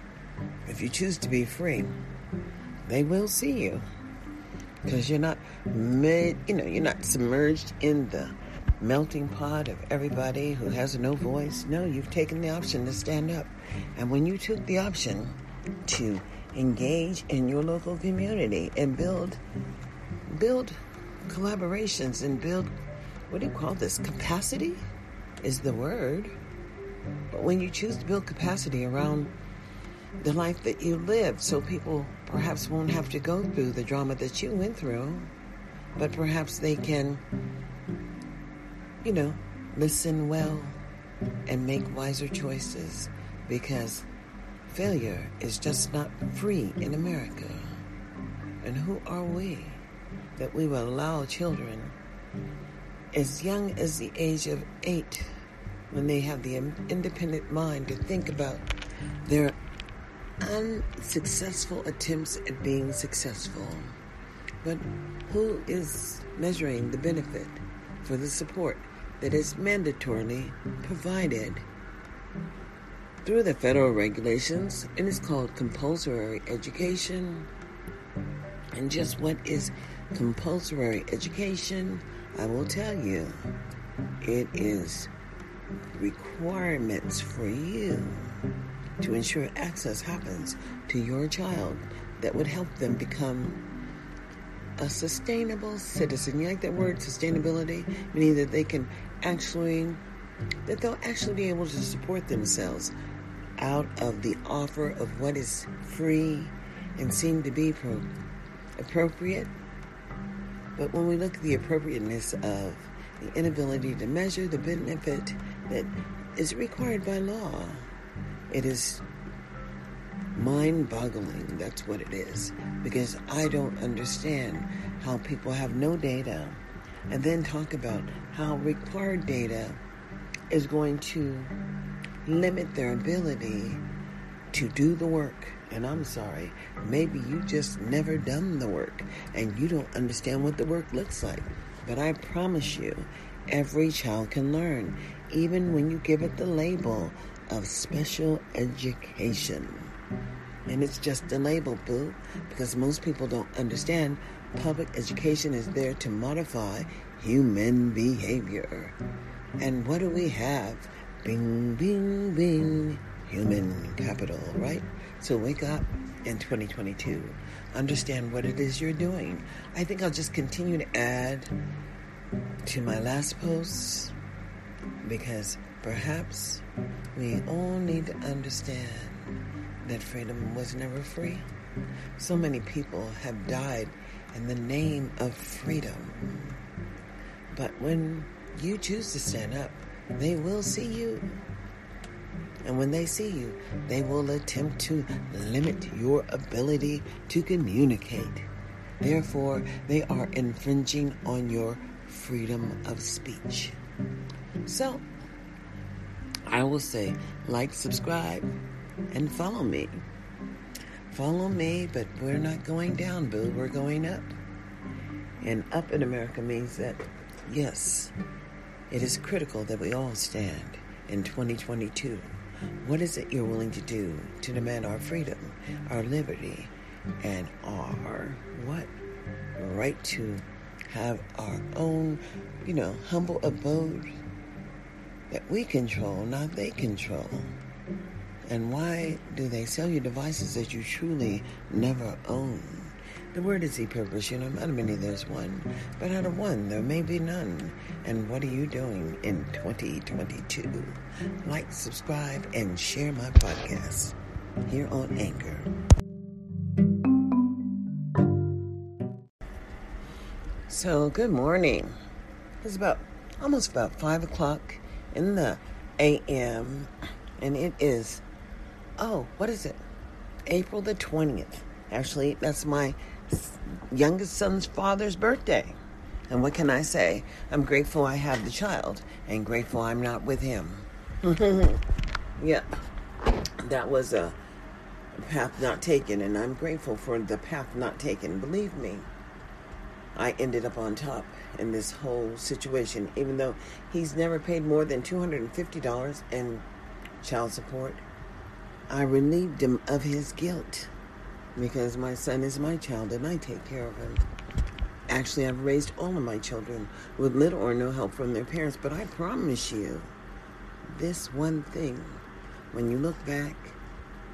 if you choose to be free, they will see you because you're not made, you know, you're not submerged in the melting pot of everybody who has no voice. No, you've taken the option to stand up. And when you took the option to engage in your local community and build build collaborations and build what do you call this? Capacity is the word. But when you choose to build capacity around the life that you live, so people perhaps won't have to go through the drama that you went through, but perhaps they can, you know, listen well and make wiser choices because failure is just not free in America. And who are we that we will allow children as young as the age of eight, when they have the independent mind to think about their unsuccessful attempts at being successful. But who is measuring the benefit for the support that is mandatorily provided through the federal regulations and it's called compulsory education? And just what is compulsory education? I will tell you, it is requirements for you to ensure access happens to your child that would help them become a sustainable citizen. You like that word, sustainability? Meaning that they can actually, that they'll actually be able to support themselves out of the offer of what is free and seem to be pro- appropriate but when we look at the appropriateness of the inability to measure the benefit that is required by law, it is mind boggling. That's what it is. Because I don't understand how people have no data, and then talk about how required data is going to limit their ability to do the work. And I'm sorry, maybe you just never done the work and you don't understand what the work looks like. But I promise you, every child can learn, even when you give it the label of special education. And it's just a label, boo, because most people don't understand public education is there to modify human behavior. And what do we have? Bing, bing, bing. Human capital, right? So wake up in 2022. Understand what it is you're doing. I think I'll just continue to add to my last posts because perhaps we all need to understand that freedom was never free. So many people have died in the name of freedom. But when you choose to stand up, they will see you. And when they see you, they will attempt to limit your ability to communicate. Therefore, they are infringing on your freedom of speech. So, I will say like, subscribe, and follow me. Follow me, but we're not going down, boo. We're going up. And up in America means that, yes, it is critical that we all stand in 2022. What is it you're willing to do to demand our freedom, our liberty, and our what? Right to have our own, you know, humble abode that we control, not they control. And why do they sell you devices that you truly never own? The word is e-purpose. You know, of many there's one, but out of one there may be none. And what are you doing in 2022? Like, subscribe, and share my podcast here on Anchor. So, good morning. It's about almost about five o'clock in the a.m. and it is oh, what is it? April the 20th. Actually, that's my youngest son's father's birthday. And what can I say? I'm grateful I have the child and grateful I'm not with him. yeah, that was a path not taken, and I'm grateful for the path not taken. Believe me, I ended up on top in this whole situation, even though he's never paid more than $250 in child support. I relieved him of his guilt because my son is my child and I take care of him. Actually, I've raised all of my children with little or no help from their parents, but I promise you this one thing when you look back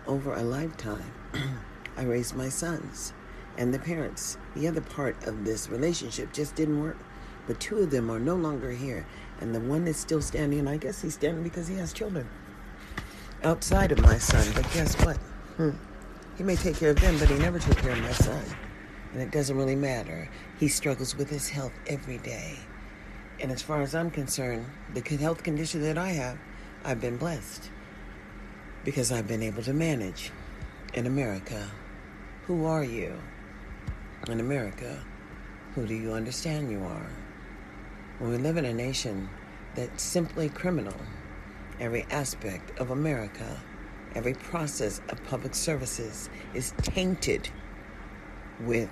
over a lifetime, I raised my sons and the parents. The other part of this relationship just didn't work. But two of them are no longer here, and the one is still standing. I guess he's standing because he has children outside of my son. But guess what? Hmm. He may take care of them, but he never took care of my son. And it doesn't really matter. He struggles with his health every day. And as far as I'm concerned, the health condition that I have, I've been blessed because I've been able to manage in America. Who are you? In America, who do you understand you are? When we live in a nation that's simply criminal, Every aspect of America, every process of public services is tainted with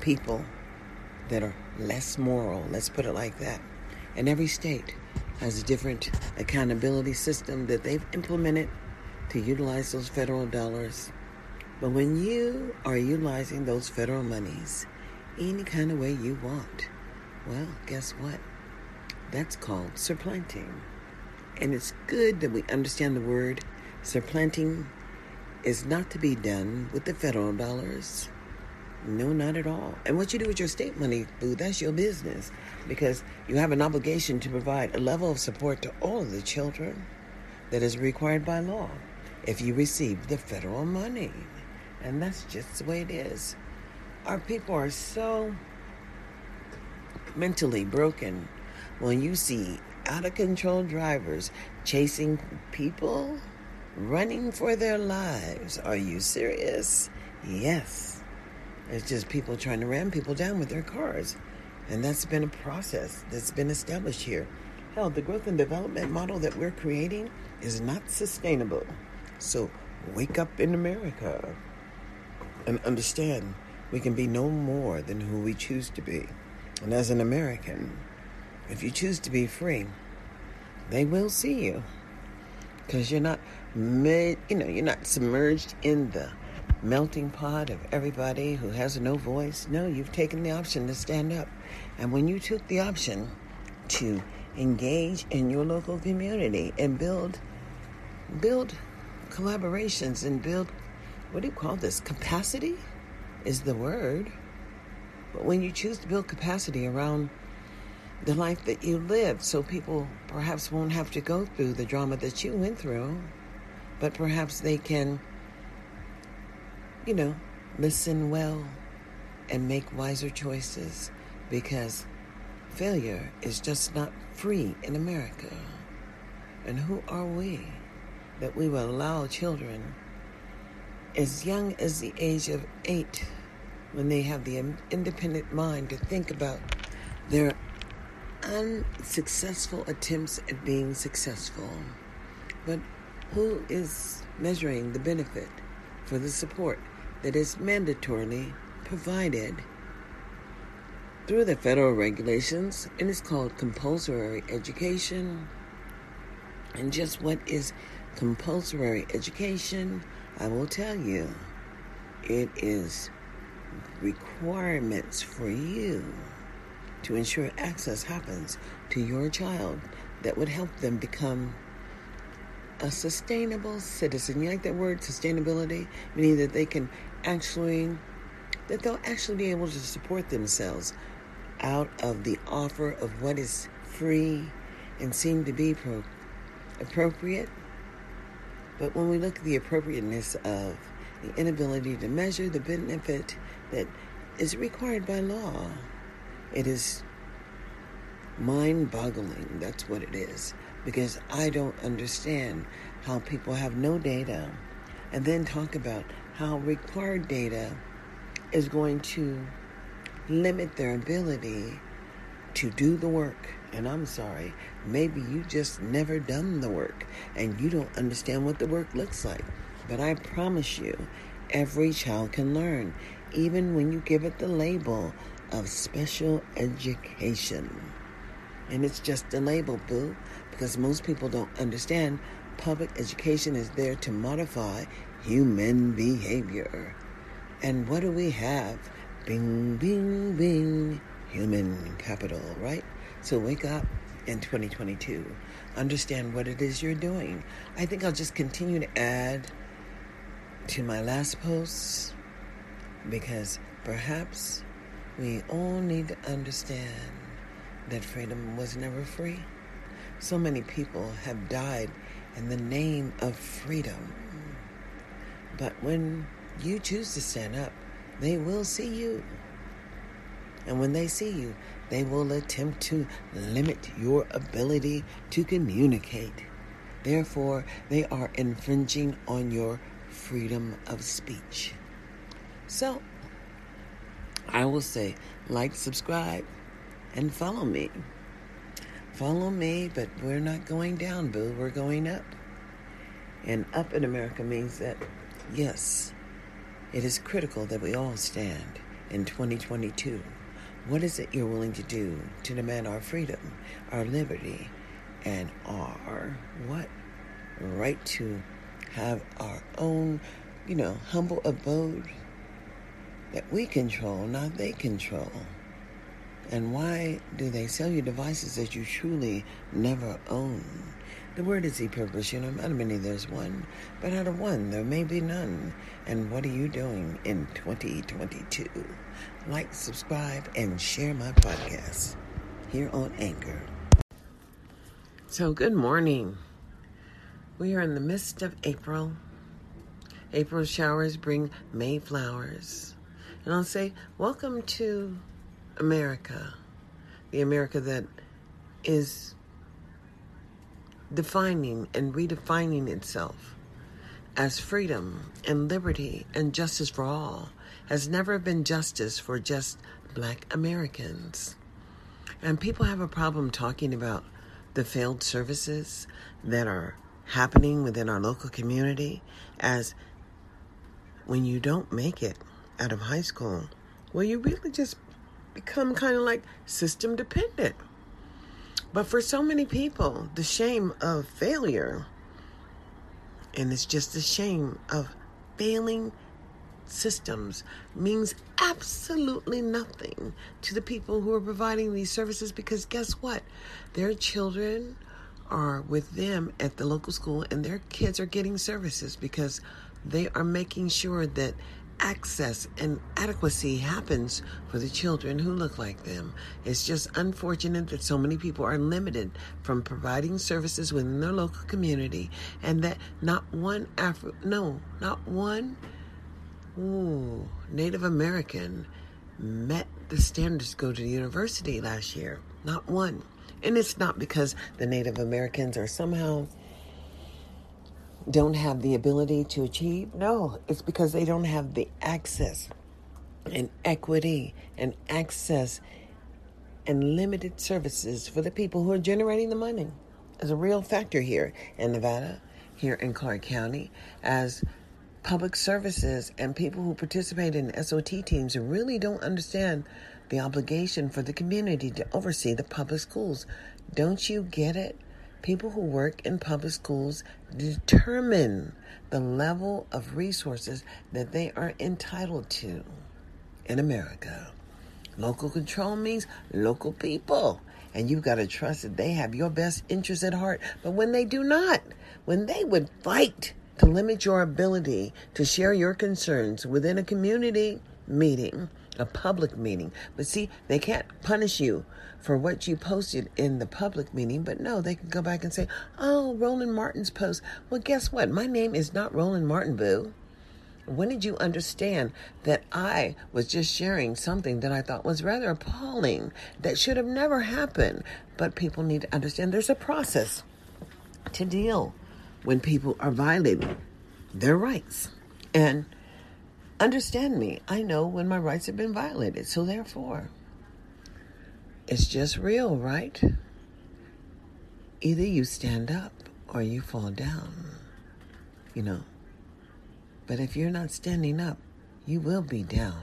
people that are less moral, let's put it like that. And every state has a different accountability system that they've implemented to utilize those federal dollars. But when you are utilizing those federal monies any kind of way you want, well, guess what? That's called supplanting. And it's good that we understand the word supplanting is not to be done with the federal dollars. No, not at all. And what you do with your state money, boo, that's your business. Because you have an obligation to provide a level of support to all of the children that is required by law if you receive the federal money. And that's just the way it is. Our people are so mentally broken when you see out of control drivers chasing people, running for their lives. Are you serious? Yes. It's just people trying to ram people down with their cars. And that's been a process that's been established here. Hell, the growth and development model that we're creating is not sustainable. So wake up in America and understand we can be no more than who we choose to be. And as an American, if you choose to be free, they will see you because you're not mid, you know, you're not submerged in the melting pot of everybody who has no voice. No, you've taken the option to stand up. And when you took the option to engage in your local community and build build collaborations and build what do you call this? Capacity is the word. But when you choose to build capacity around the life that you live, so people perhaps won't have to go through the drama that you went through, but perhaps they can, you know, listen well and make wiser choices because failure is just not free in America. And who are we that we will allow children as young as the age of eight, when they have the independent mind to think about their unsuccessful attempts at being successful. But who is measuring the benefit for the support that is mandatorily provided through the federal regulations, and is called compulsory education. And just what is compulsory education? I will tell you, it is requirements for you to ensure access happens to your child that would help them become a sustainable citizen. You like that word, sustainability? Meaning that they can actually, that they'll actually be able to support themselves out of the offer of what is free and seem to be pro- appropriate. But when we look at the appropriateness of the inability to measure the benefit that is required by law, it is mind boggling. That's what it is. Because I don't understand how people have no data and then talk about how required data is going to limit their ability to do the work. And I'm sorry, maybe you just never done the work and you don't understand what the work looks like. But I promise you, every child can learn, even when you give it the label of special education. And it's just a label, boo, because most people don't understand public education is there to modify human behavior. And what do we have? Bing, bing, bing. Human capital, right? So wake up in 2022. Understand what it is you're doing. I think I'll just continue to add to my last posts because perhaps we all need to understand that freedom was never free. So many people have died in the name of freedom. But when you choose to stand up, they will see you. And when they see you, they will attempt to limit your ability to communicate. Therefore, they are infringing on your freedom of speech. So, I will say like, subscribe, and follow me. Follow me, but we're not going down, boo. We're going up. And up in America means that, yes, it is critical that we all stand in 2022. What is it you're willing to do to demand our freedom, our liberty, and our what? Right to have our own, you know, humble abode that we control, not they control. And why do they sell you devices that you truly never own? The word is e-purpose, you know, out of many there's one, but out of one there may be none. And what are you doing in 2022? Like, subscribe, and share my podcast here on Anchor. So, good morning. We are in the midst of April. April showers bring May flowers. And I'll say, Welcome to America, the America that is defining and redefining itself as freedom and liberty and justice for all has never been justice for just black Americans. And people have a problem talking about the failed services that are happening within our local community as when you don't make it out of high school, well, you really just become kind of like system dependent. But for so many people, the shame of failure, and it's just the shame of failing systems means absolutely nothing to the people who are providing these services because guess what? Their children are with them at the local school and their kids are getting services because they are making sure that access and adequacy happens for the children who look like them. It's just unfortunate that so many people are limited from providing services within their local community and that not one Afro no, not one ooh, Native American met the standards to go to the university last year. Not one. And it's not because the Native Americans are somehow don't have the ability to achieve. No, it's because they don't have the access and equity and access and limited services for the people who are generating the money. As a real factor here in Nevada, here in Clark County, as public services and people who participate in SOT teams really don't understand the obligation for the community to oversee the public schools. Don't you get it? People who work in public schools determine the level of resources that they are entitled to in America. Local control means local people. And you've got to trust that they have your best interests at heart. But when they do not, when they would fight to limit your ability to share your concerns within a community meeting, a public meeting. But see, they can't punish you for what you posted in the public meeting, but no, they can go back and say, oh, Roland Martin's post. Well, guess what? My name is not Roland Martin, boo. When did you understand that I was just sharing something that I thought was rather appalling that should have never happened? But people need to understand there's a process to deal when people are violating their rights. And understand me, I know when my rights have been violated. So therefore, it's just real, right? Either you stand up or you fall down, you know. But if you're not standing up, you will be down.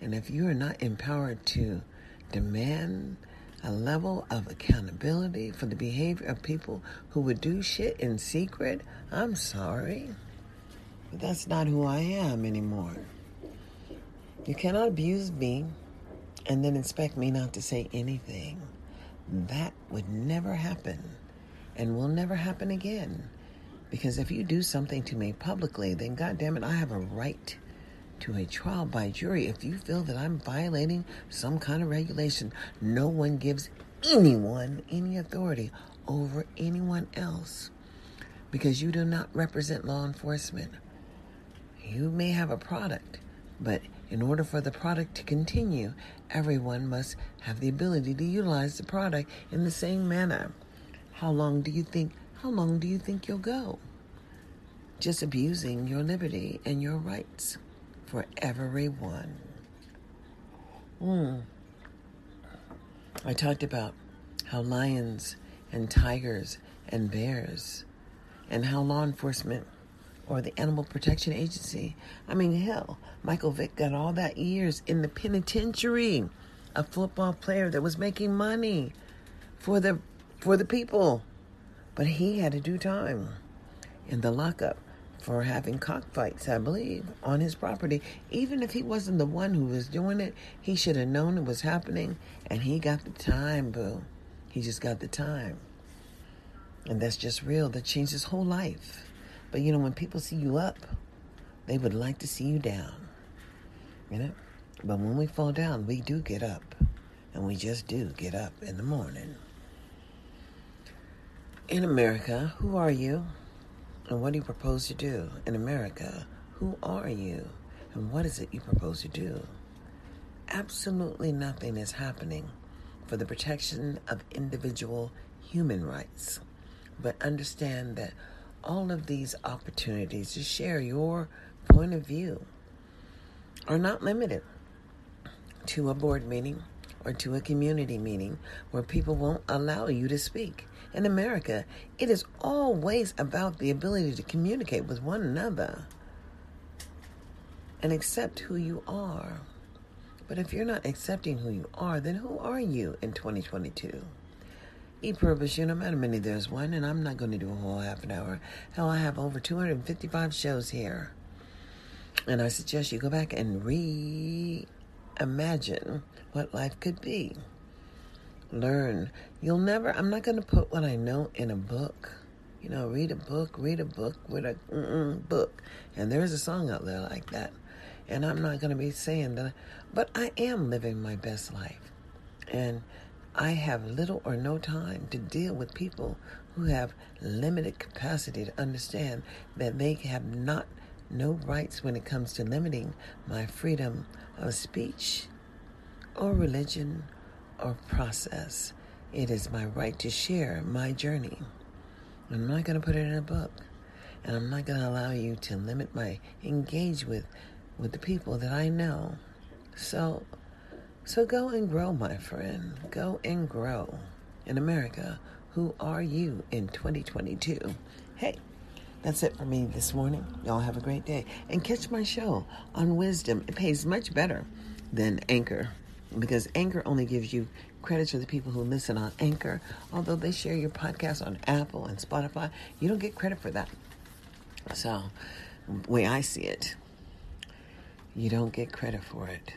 And if you are not empowered to demand a level of accountability for the behavior of people who would do shit in secret, I'm sorry. But that's not who I am anymore. You cannot abuse me and then expect me not to say anything. That would never happen and will never happen again. Because if you do something to me publicly, then goddamn it, I have a right to a trial by jury if you feel that I'm violating some kind of regulation. No one gives anyone any authority over anyone else because you do not represent law enforcement. You may have a product, but in order for the product to continue, everyone must have the ability to utilize the product in the same manner. How long do you think how long do you think you'll go? Just abusing your liberty and your rights for everyone. Mm. I talked about how lions and tigers and bears and how law enforcement or the Animal Protection Agency. I mean, hell, Michael Vick got all that years in the penitentiary, a football player that was making money for the for the people, but he had to do time in the lockup for having cockfights, I believe, on his property. Even if he wasn't the one who was doing it, he should have known it was happening, and he got the time, boo. He just got the time. And that's just real. That changed his whole life. But you know, when people see you up, they would like to see you down. You know? But when we fall down, we do get up. And we just do get up in the morning. In America, who are you? And what do you propose to do? In America, who are you? And what is it you propose to do? Absolutely nothing is happening for the protection of individual human rights. But understand that all of these opportunities to share your point of view are not limited to a board meeting or to a community meeting where people won't allow you to speak. In America, it is always about the ability to communicate with one another and accept who you are. But if you're not accepting who you are, then who are you in 2022? E Purpose, you know, Madam Many, there's one, and I'm not going to do a whole half an hour. Hell, I have over 255 shows here. And I suggest you go back and reimagine what life could be. Learn. You'll never, I'm not going to put what I know in a book. You know, read a book, read a book, read a book. And there's a song out there like that. And I'm not going to be saying that, but I am living my best life. And I have little or no time to deal with people who have limited capacity to understand that they have not no rights when it comes to limiting my freedom of speech or religion or process. It is my right to share my journey. I'm not going to put it in a book. And I'm not going to allow you to limit my engage with with the people that I know. So so go and grow, my friend. Go and grow. In America, who are you in 2022? Hey, that's it for me this morning. Y'all have a great day. And catch my show on Wisdom. It pays much better than Anchor because Anchor only gives you credits for the people who listen on Anchor. Although they share your podcast on Apple and Spotify, you don't get credit for that. So, way I see it, you don't get credit for it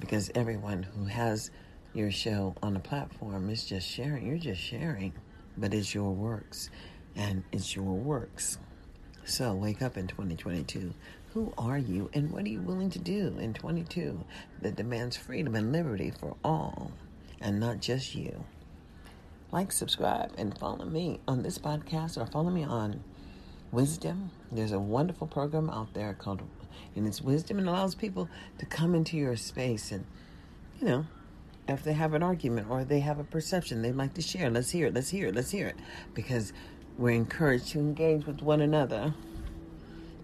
because everyone who has your show on the platform is just sharing. You're just sharing, but it's your works and it's your works. So wake up in 2022. Who are you and what are you willing to do in 22 that demands freedom and liberty for all and not just you? Like, subscribe, and follow me on this podcast or follow me on Wisdom. There's a wonderful program out there called and it's Wisdom and allows people to come into your space and, you know, if they have an argument or they have a perception they'd like to share, let's hear it, let's hear it, let's hear it. Because we're encouraged to engage with one another.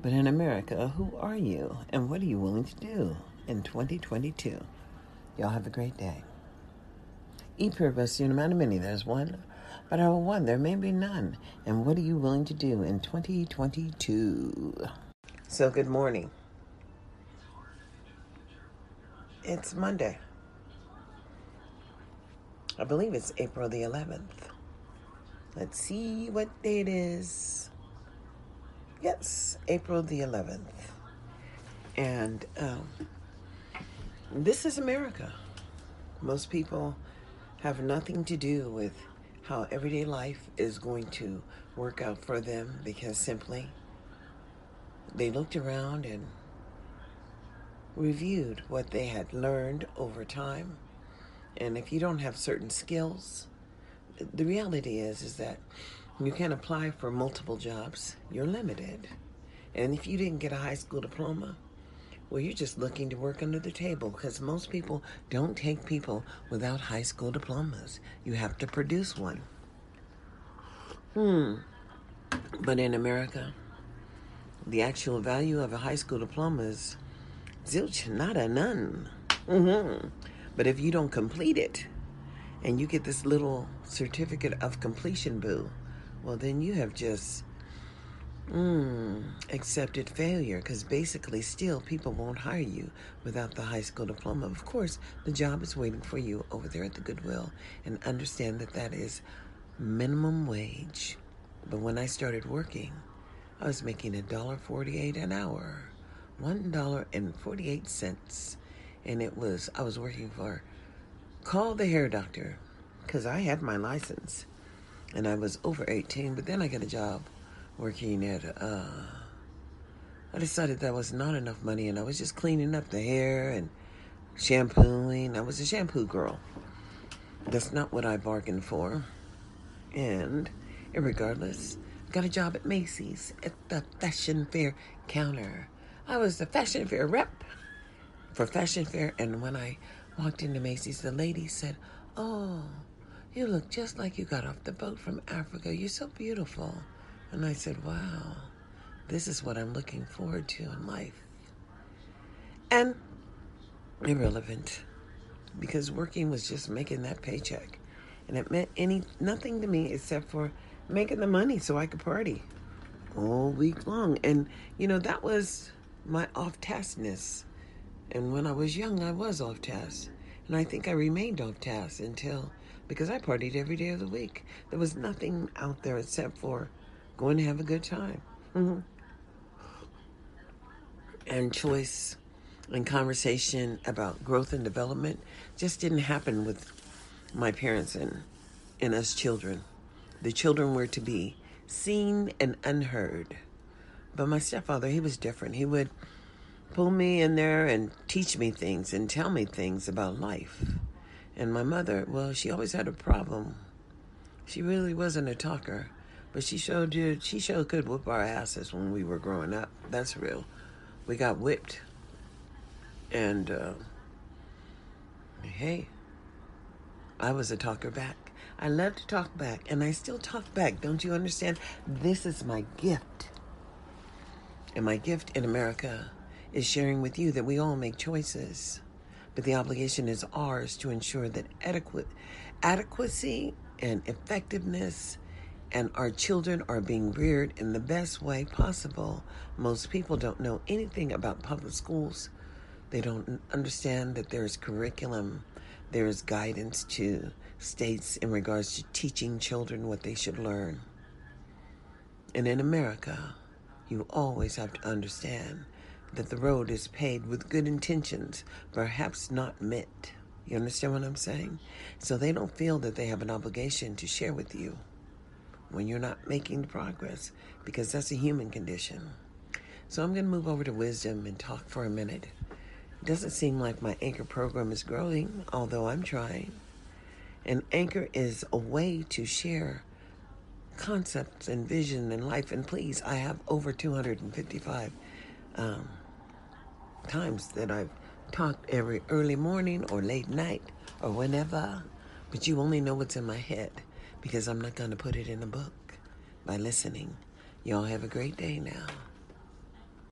But in America, who are you and what are you willing to do in 2022? Y'all have a great day. E know, amount of many, there's one, but out one, there may be none. And what are you willing to do in 2022? So, good morning. It's Monday. I believe it's April the 11th. Let's see what day it is. Yes, April the 11th. And um, this is America. Most people have nothing to do with how everyday life is going to work out for them because simply they looked around and reviewed what they had learned over time. And if you don't have certain skills, the reality is is that you can't apply for multiple jobs. You're limited. And if you didn't get a high school diploma, well, you're just looking to work under the table because most people don't take people without high school diplomas. You have to produce one. Hmm. But in America, the actual value of a high school diploma is zilch, nada, none. Mm-hmm. But if you don't complete it and you get this little certificate of completion, boo, well, then you have just mm, accepted failure because basically, still, people won't hire you without the high school diploma. Of course, the job is waiting for you over there at the Goodwill, and understand that that is minimum wage. But when I started working, I was making a dollar forty-eight an hour $1.48. And it was, I was working for Call the Hair Doctor because I had my license and I was over 18. But then I got a job working at, uh, I decided that was not enough money and I was just cleaning up the hair and shampooing. I was a shampoo girl. That's not what I bargained for. And regardless, I got a job at Macy's at the Fashion Fair counter. I was the Fashion Fair rep for Fashion Fair, and when I walked into Macy's, the lady said, "Oh, you look just like you got off the boat from Africa. You're so beautiful." And I said, "Wow, this is what I'm looking forward to in life." And irrelevant. because working was just making that paycheck. And it meant any nothing to me except for making the money so I could party all week long. And you know, that was my off taskness. And when I was young I was off task. And I think I remained off task until because I partied every day of the week. There was nothing out there except for going to have a good time. Mm-hmm. And choice and conversation about growth and development just didn't happen with my parents and, and us children. The children were to be seen and unheard. But my stepfather, he was different. He would pull me in there and teach me things and tell me things about life. And my mother, well, she always had a problem. She really wasn't a talker, but she showed you she showed could whip our asses when we were growing up. That's real. We got whipped. And uh, hey, I was a talker back. I love to talk back, and I still talk back. Don't you understand? This is my gift. And my gift in America is sharing with you that we all make choices but the obligation is ours to ensure that adequate adequacy and effectiveness and our children are being reared in the best way possible. Most people don't know anything about public schools. They don't understand that there's curriculum, there's guidance to states in regards to teaching children what they should learn. And in America, you always have to understand that the road is paved with good intentions, perhaps not meant. You understand what I'm saying? So they don't feel that they have an obligation to share with you when you're not making progress because that's a human condition. So I'm going to move over to Wisdom and talk for a minute. It doesn't seem like my Anchor program is growing, although I'm trying. And Anchor is a way to share concepts and vision and life. And please, I have over 255 um, times that I've talked every early morning or late night or whenever, but you only know what's in my head because I'm not going to put it in a book by listening. Y'all have a great day now.